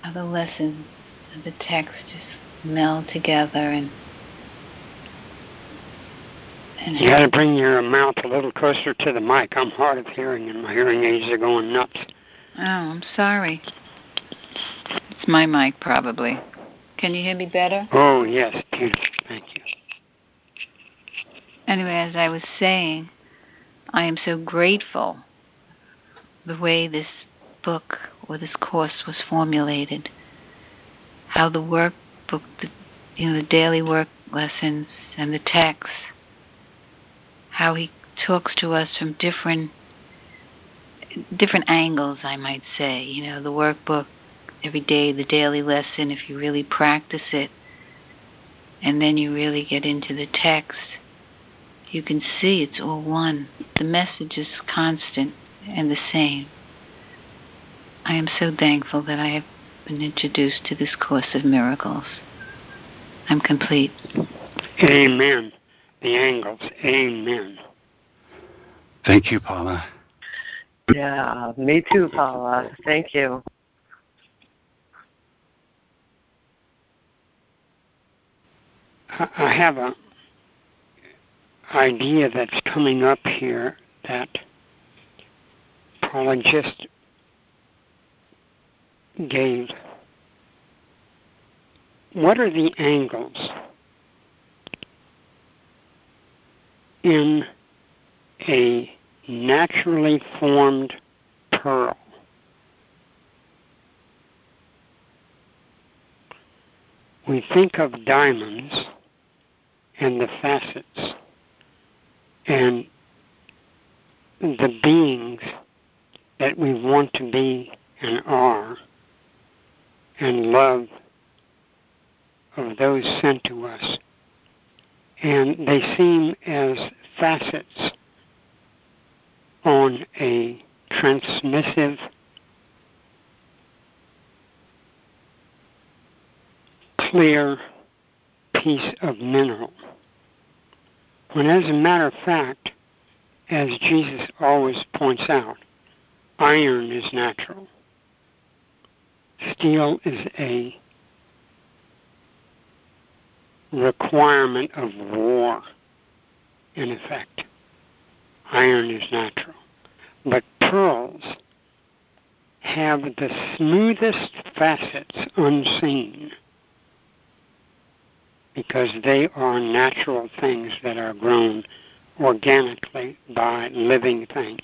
How the lesson and the text just meld together and and You got to bring your mouth a little closer to the mic. I'm hard of hearing, and my hearing aids are going nuts. Oh, I'm sorry. It's my mic, probably. Can you hear me better? Oh, yes, beautiful. Thank you. Anyway, as I was saying, I am so grateful the way this book or this course was formulated. How the workbook, the, you know, the daily work lessons and the text, how he talks to us from different different angles, I might say. You know, the workbook every day, the daily lesson, if you really practice it, and then you really get into the text, you can see it's all one. The message is constant and the same. I am so thankful that I have been introduced to this Course of Miracles. I'm complete. Amen. The angles. Amen. Thank you, Paula. Yeah, me too, Paula. Thank you. I have a idea that's coming up here that Paula just gave. What are the angles in a naturally formed pearl? We think of diamonds and the facets and the beings that we want to be and are and love of those sent to us. And they seem as facets on a transmissive clear piece of mineral. When, as a matter of fact, as Jesus always points out, iron is natural. Steel is a requirement of war, in effect. Iron is natural. But pearls have the smoothest facets unseen because they are natural things that are grown organically by living things.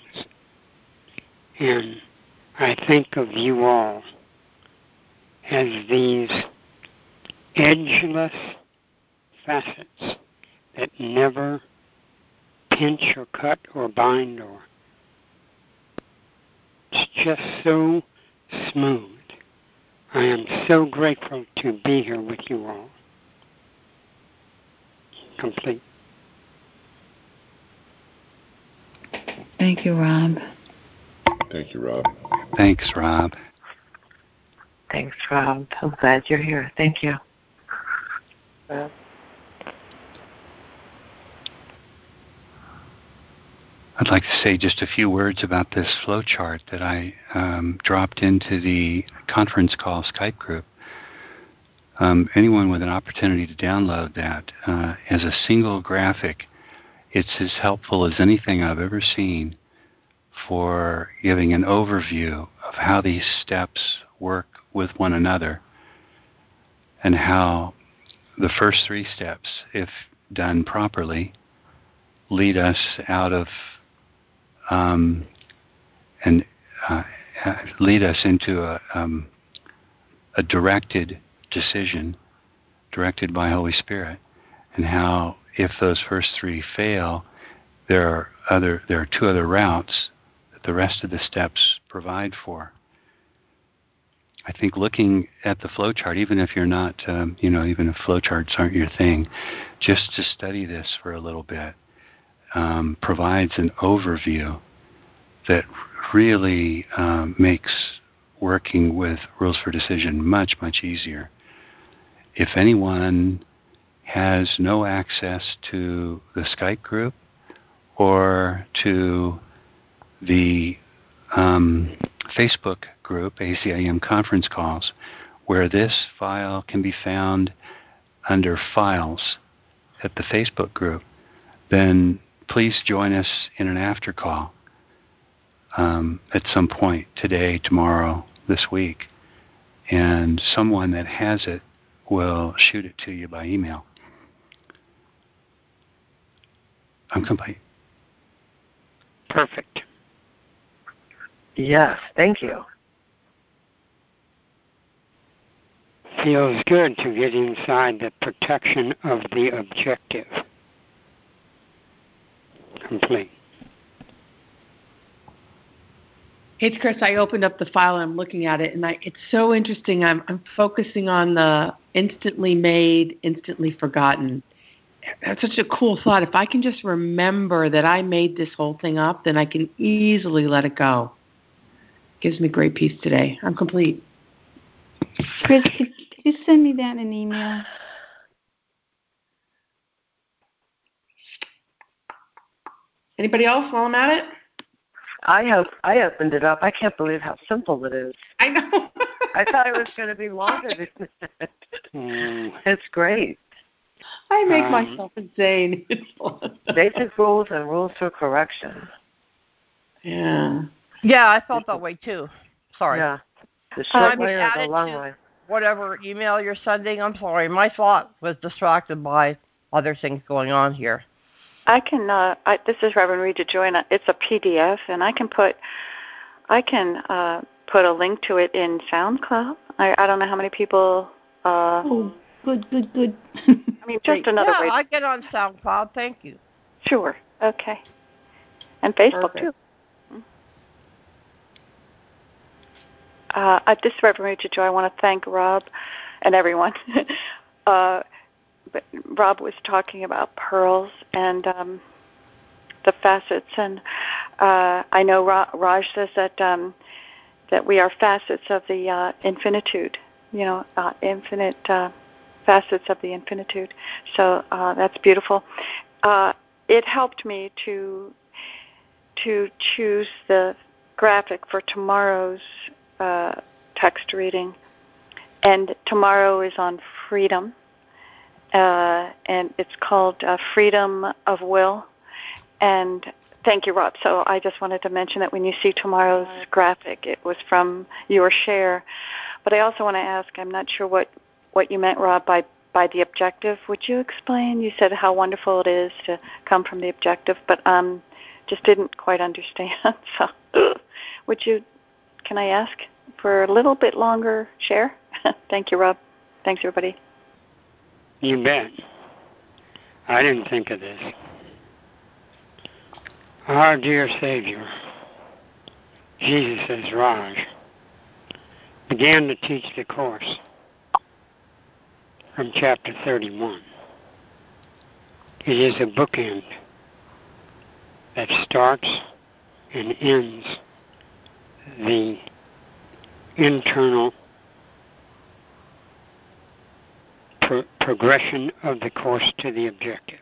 And I think of you all as these edgeless facets that never pinch or cut or bind or it's just so smooth. I am so grateful to be here with you all complete. Thank you, Rob. Thank you, Rob. Thanks, Rob. Thanks, Rob. I'm glad you're here. Thank you. Rob. I'd like to say just a few words about this flow chart that I um, dropped into the conference call Skype group um, anyone with an opportunity to download that uh, as a single graphic, it's as helpful as anything I've ever seen for giving an overview of how these steps work with one another and how the first three steps, if done properly, lead us out of um, and uh, lead us into a, um, a directed decision directed by Holy Spirit, and how if those first three fail, there are other there are two other routes that the rest of the steps provide for. I think looking at the flowchart, even if you're not, um, you know, even if flowcharts aren't your thing, just to study this for a little bit um, provides an overview that really um, makes working with rules for decision much, much easier if anyone has no access to the Skype group or to the um, Facebook group, ACIM conference calls, where this file can be found under files at the Facebook group, then please join us in an after call um, at some point today, tomorrow, this week. And someone that has it will shoot it to you by email. I'm complete. Perfect. Yes, thank you. Feels good to get inside the protection of the objective. Complete. It's Chris. I opened up the file and I'm looking at it, and I, it's so interesting. I'm, I'm focusing on the instantly made, instantly forgotten. That's such a cool thought. If I can just remember that I made this whole thing up, then I can easily let it go. Gives me great peace today. I'm complete. Chris, could you send me that in an email? Anybody else while I'm at it? I have I opened it up. I can't believe how simple it is. I know. I thought it was going to be longer than that. Mm. It's great. I make Um, myself insane. Basic rules and rules for correction. yeah. Yeah, I felt that way too. Sorry. Yeah. The Can I short be way or the long way. Whatever email you're sending, I'm sorry. My thought was distracted by other things going on here. I can. Uh, I, this is Reverend Reja Joy, and it's a PDF, and I can put, I can uh, put a link to it in SoundCloud. I, I don't know how many people. Uh, Oh, good, good, good. I mean, just another yeah, way. I get on SoundCloud. Thank you. Sure. Okay. And Facebook Perfect. too. Uh, uh, this is Reverend Reja Joy. I want to thank Rob and everyone. uh, but Rob was talking about pearls and um, the facets, and uh, I know Ra- Raj says that um, that we are facets of the uh, infinitude. You know, uh, infinite uh, facets of the infinitude. So uh, that's beautiful. Uh, it helped me to to choose the graphic for tomorrow's uh, text reading, and tomorrow is on freedom, uh, and it's called uh, Freedom of Will. And thank you, Rob. So I just wanted to mention that when you see tomorrow's graphic, it was from your share. But I also want to ask, I'm not sure what what you meant, Rob, by by the objective. Would you explain? You said how wonderful it is to come from the objective, but um, just didn't quite understand. So, would you? Can I ask for a little bit longer share? Thank you, Rob. Thanks, everybody. You bet. I didn't think of this. Our dear Savior, Jesus as Raj, began to teach the course from chapter 31. It is a bookend that starts and ends the internal pro- progression of the course to the objective.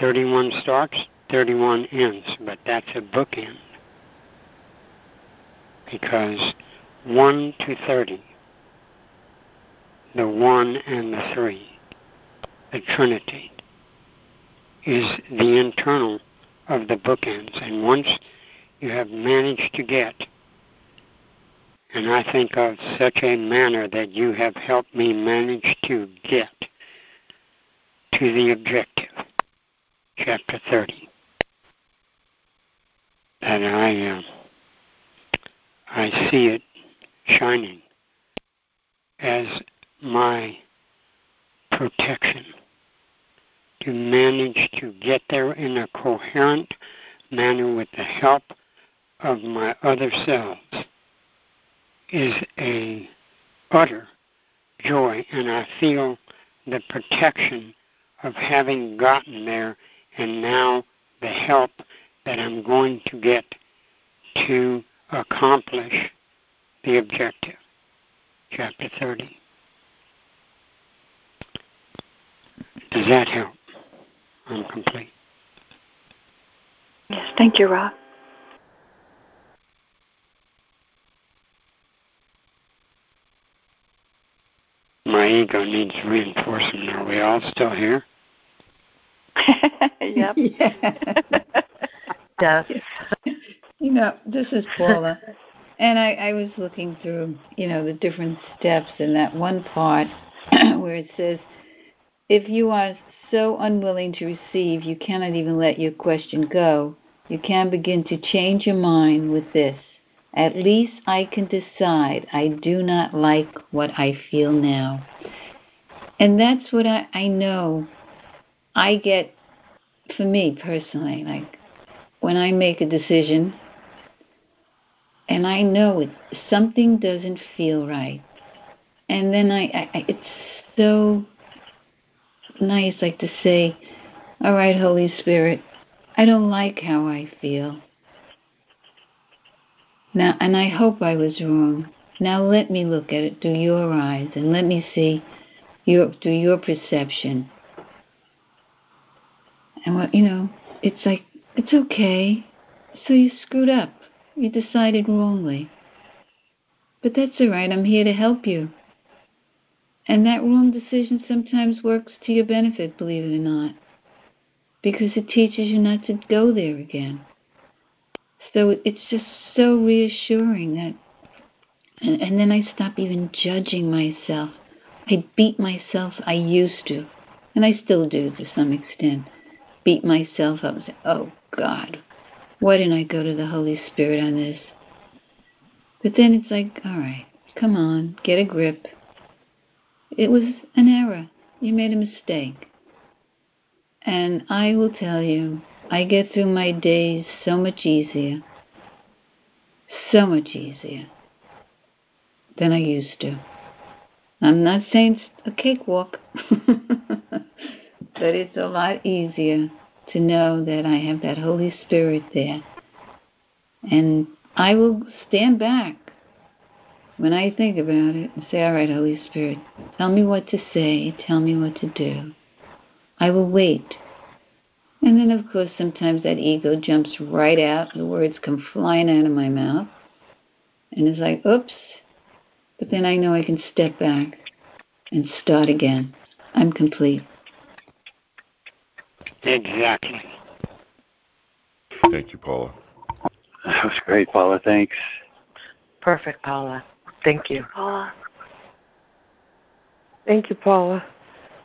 31 starts, 31 ends, but that's a bookend. Because 1 to 30, the 1 and the 3, the Trinity, is the internal of the bookends. And once you have managed to get, and I think of such a manner that you have helped me manage to get to the objective, chapter 30, that I, uh, I see it shining as my protection to manage to get there in a coherent manner with the help of my other selves is a utter joy and I feel the protection of having gotten there and now the help that I'm going to get to accomplish the objective. Chapter 30. Does that help? I'm complete. Yes, thank you, Rob. My ego needs reinforcement. Are we all still here? yep. Yes. You know, this is Paula. And I, I was looking through, you know, the different steps in that one part where it says, if you are so unwilling to receive, you cannot even let your question go. You can begin to change your mind with this. At least I can decide I do not like what I feel now. And that's what I, I know I get for me personally. Like when I make a decision and I know it, something doesn't feel right. And then I, I, it's so nice like to say, all right, Holy Spirit, I don't like how I feel. Now, and I hope I was wrong. Now let me look at it through your eyes and let me see your through your perception. And what you know, it's like it's okay. So you screwed up. You decided wrongly. But that's all right. I'm here to help you. And that wrong decision sometimes works to your benefit, believe it or not, because it teaches you not to go there again. So it's just so reassuring that, and, and then I stop even judging myself. I beat myself, I used to, and I still do to some extent, beat myself up and say, oh God, why didn't I go to the Holy Spirit on this? But then it's like, all right, come on, get a grip. It was an error. You made a mistake. And I will tell you, I get through my days so much easier, so much easier than I used to. I'm not saying it's a cakewalk, but it's a lot easier to know that I have that Holy Spirit there. And I will stand back when I think about it and say, All right, Holy Spirit, tell me what to say, tell me what to do. I will wait. And then, of course, sometimes that ego jumps right out. The words come flying out of my mouth. And it's like, oops. But then I know I can step back and start again. I'm complete. Exactly. Thank you, Paula. That was great, Paula. Thanks. Perfect, Paula. Thank you. Paula. Thank you, Paula.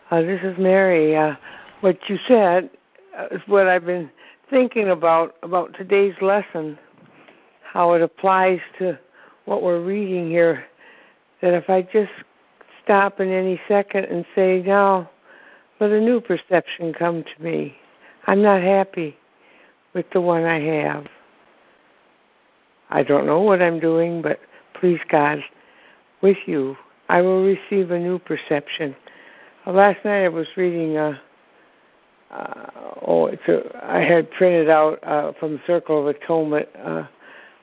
Uh, this is Mary. Uh, what you said uh, is what I've been thinking about about today's lesson, how it applies to what we're reading here. That if I just stop in any second and say, now, let a new perception come to me. I'm not happy with the one I have. I don't know what I'm doing, but please, God, with you, I will receive a new perception. Uh, last night I was reading a. Uh, oh, it's a, I had printed out uh, from the Circle of Atonement uh,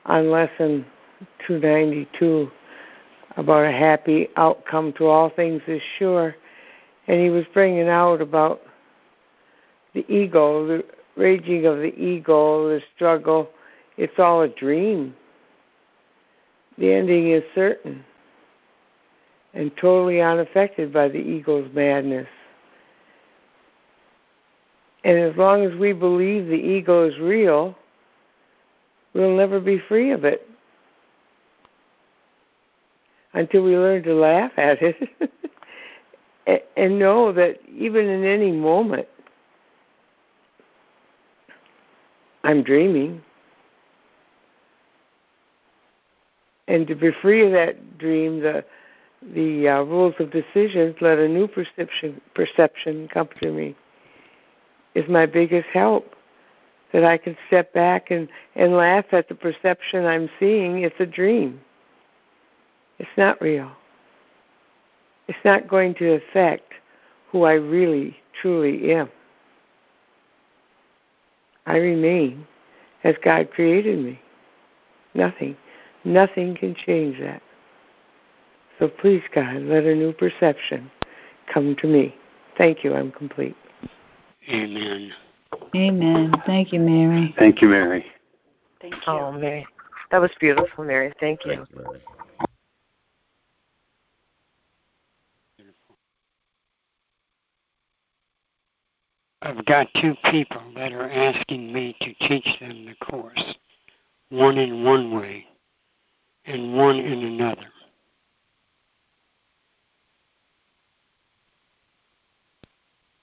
on lesson 292 about a happy outcome to all things is sure. And he was bringing out about the ego, the raging of the ego, the struggle. It's all a dream. The ending is certain and totally unaffected by the ego's madness. And as long as we believe the ego is real, we'll never be free of it until we learn to laugh at it and know that even in any moment, I'm dreaming. And to be free of that dream, the the uh, rules of decisions, let a new perception perception come to me. Is my biggest help that I can step back and and laugh at the perception I'm seeing. It's a dream. It's not real. It's not going to affect who I really, truly am. I remain as God created me. Nothing, nothing can change that. So please, God, let a new perception come to me. Thank you. I'm complete. Amen. Amen. Thank you, Mary. Thank you, Mary. Thank you. Oh, Mary. That was beautiful, Mary. Thank you. Thank you, Mary. I've got two people that are asking me to teach them the course, one in one way and one in another.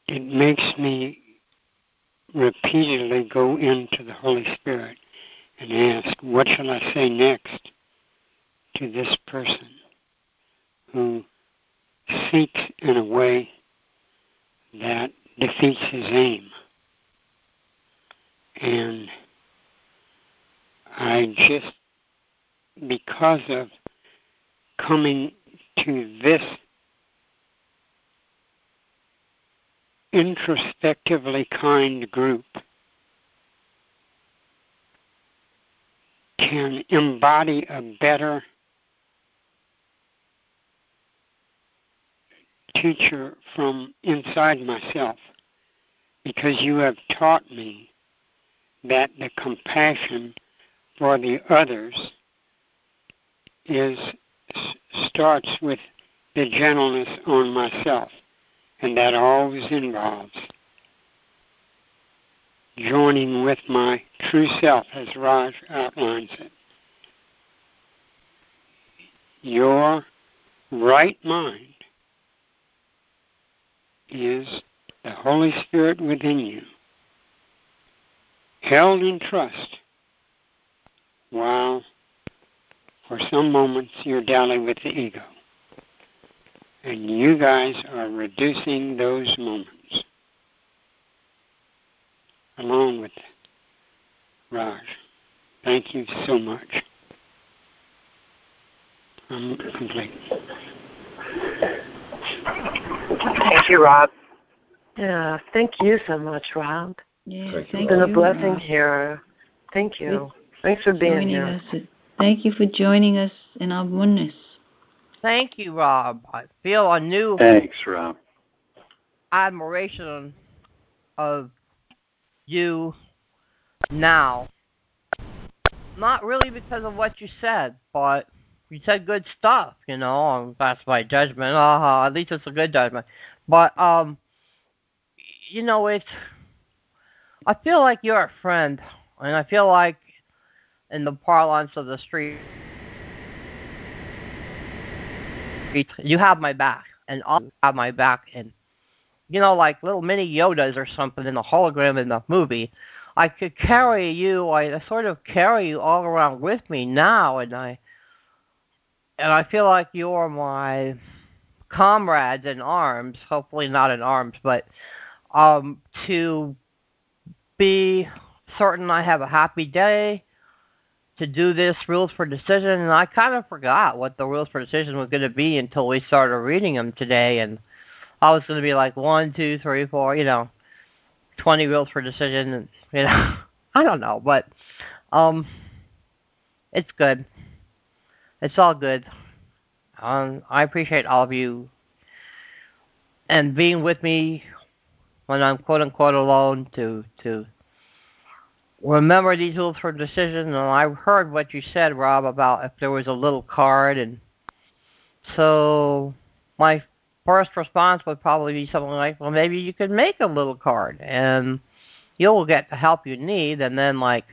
It makes me repeatedly go into the Holy Spirit and ask, what shall I say next to this person who seeks in a way that defeats his aim. And I just, because of coming to this introspectively kind group, can embody a better teacher from inside myself because you have taught me that the compassion for the others is starts with the gentleness on myself. And that always involves joining with my true self as Raj outlines it. Your right mind is the Holy Spirit within you, held in trust while for some moments you're dallying with the ego. And you guys are reducing those moments along with Raj. Thank you so much. I'm complete. Thank you, Rob. Yeah, thank you so much, Rob. Yeah, it's thank been you, a blessing Rob. here. Thank you. It's Thanks for being joining here. us. Thank you for joining us in our oneness. Thank you, Rob. I feel a new Thanks, Rob. admiration of you now. Not really because of what you said, but you said good stuff, you know, that's my judgment. Uh-huh, at least it's a good judgment. But um you know, it's I feel like you're a friend and I feel like in the parlance of the street you have my back and I'll have my back and you know, like little mini Yodas or something in the hologram in the movie. I could carry you. I sort of carry you all around with me now, and I and I feel like you're my comrades in arms. Hopefully not in arms, but um, to be certain I have a happy day. To do this rules for decision, and I kind of forgot what the rules for decision was going to be until we started reading them today, and I was going to be like one, two, three, four, you know, twenty rules for decision, and you know, I don't know, but um, it's good. It's all good. Um, I appreciate all of you and being with me when I'm quote unquote alone to to remember these rules for decision. And I heard what you said, Rob, about if there was a little card, and so my first response would probably be something like, well, maybe you could make a little card and you'll get the help you need. And then, like,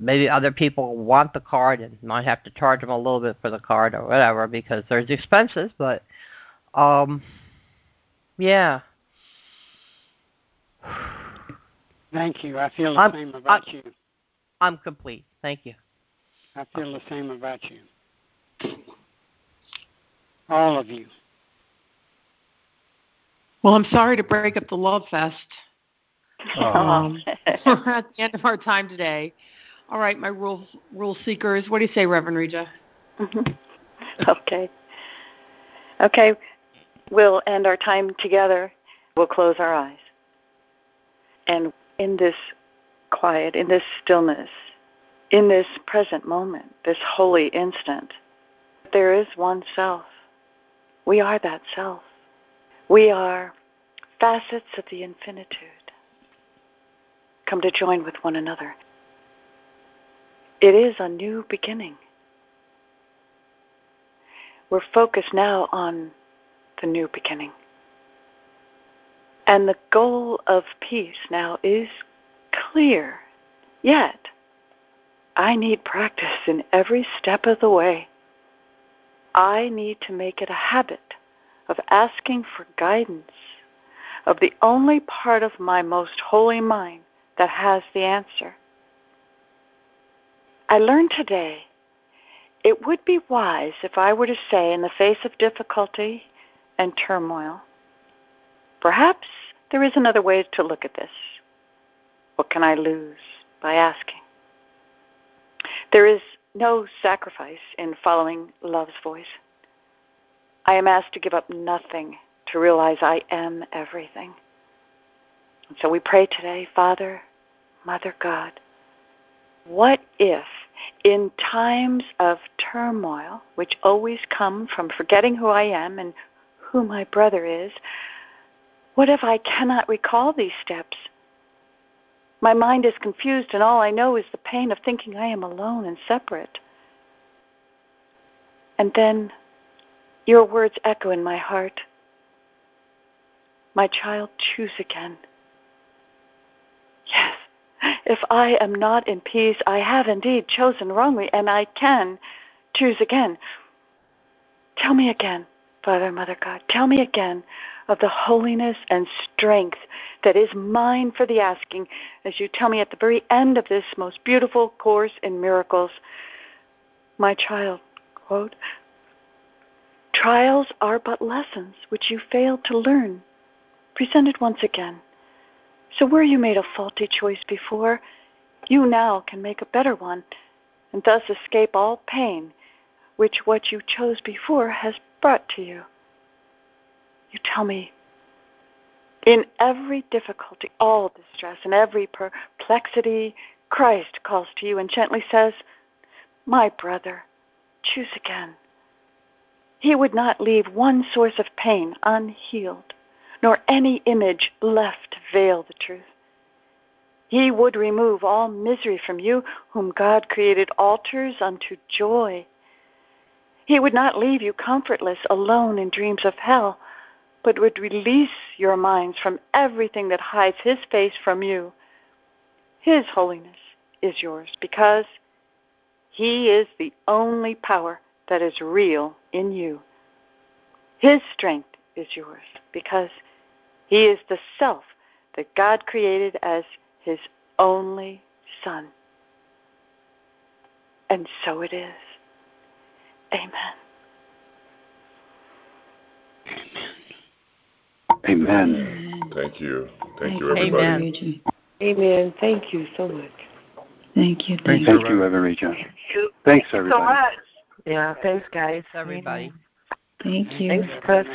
maybe other people want the card and might have to charge them a little bit for the card or whatever because there's expenses. But, um, yeah. Thank you. I feel the I'm- same about I'm- you. I'm complete. Thank you. I feel the same about you. All of you. Well, I'm sorry to break up the love fest. Um, we're at the end of our time today. All right, my rule rule seekers. What do you say, Reverend Reja? okay. Okay, we'll end our time together. We'll close our eyes. And in this quiet, in this stillness, in this present moment, this holy instant, there is one self. We are that self. We are facets of the infinitude. Come to join with one another. It is a new beginning. We're focused now on the new beginning. And the goal of peace now is clear. Yet, I need practice in every step of the way. I need to make it a habit of asking for guidance of the only part of my most holy mind that has the answer. I learned today it would be wise if I were to say, in the face of difficulty and turmoil, perhaps there is another way to look at this. What can I lose by asking? There is no sacrifice in following love's voice. I am asked to give up nothing to realize I am everything. And so we pray today, Father, Mother God, what if in times of turmoil, which always come from forgetting who I am and who my brother is, what if I cannot recall these steps? My mind is confused, and all I know is the pain of thinking I am alone and separate. And then, Your words echo in my heart. My child, choose again. Yes, if I am not in peace, I have indeed chosen wrongly, and I can choose again. Tell me again, Father, Mother God, tell me again of the holiness and strength that is mine for the asking, as you tell me at the very end of this most beautiful course in miracles. My child, quote, trials are but lessons which you failed to learn, presented once again. So where you made a faulty choice before, you now can make a better one, and thus escape all pain which what you chose before has brought to you. You tell me, in every difficulty, all distress, and every perplexity, Christ calls to you and gently says, My brother, choose again. He would not leave one source of pain unhealed, nor any image left to veil the truth. He would remove all misery from you, whom God created altars unto joy. He would not leave you comfortless, alone in dreams of hell, but would release your minds from everything that hides His face from you. His holiness is yours because He is the only power that is real in you. His strength is yours because He is the self that God created as His only Son. And so it is. Amen. Amen. Amen. Thank you. Thank, Thank you, everybody. Amen. Amen. Thank you so much. Thank you. Thank, you. thank you, Reverend Reja. Thanks, everybody. so much. Yeah, thanks, guys. Everybody. Thank you. Thanks, Chris.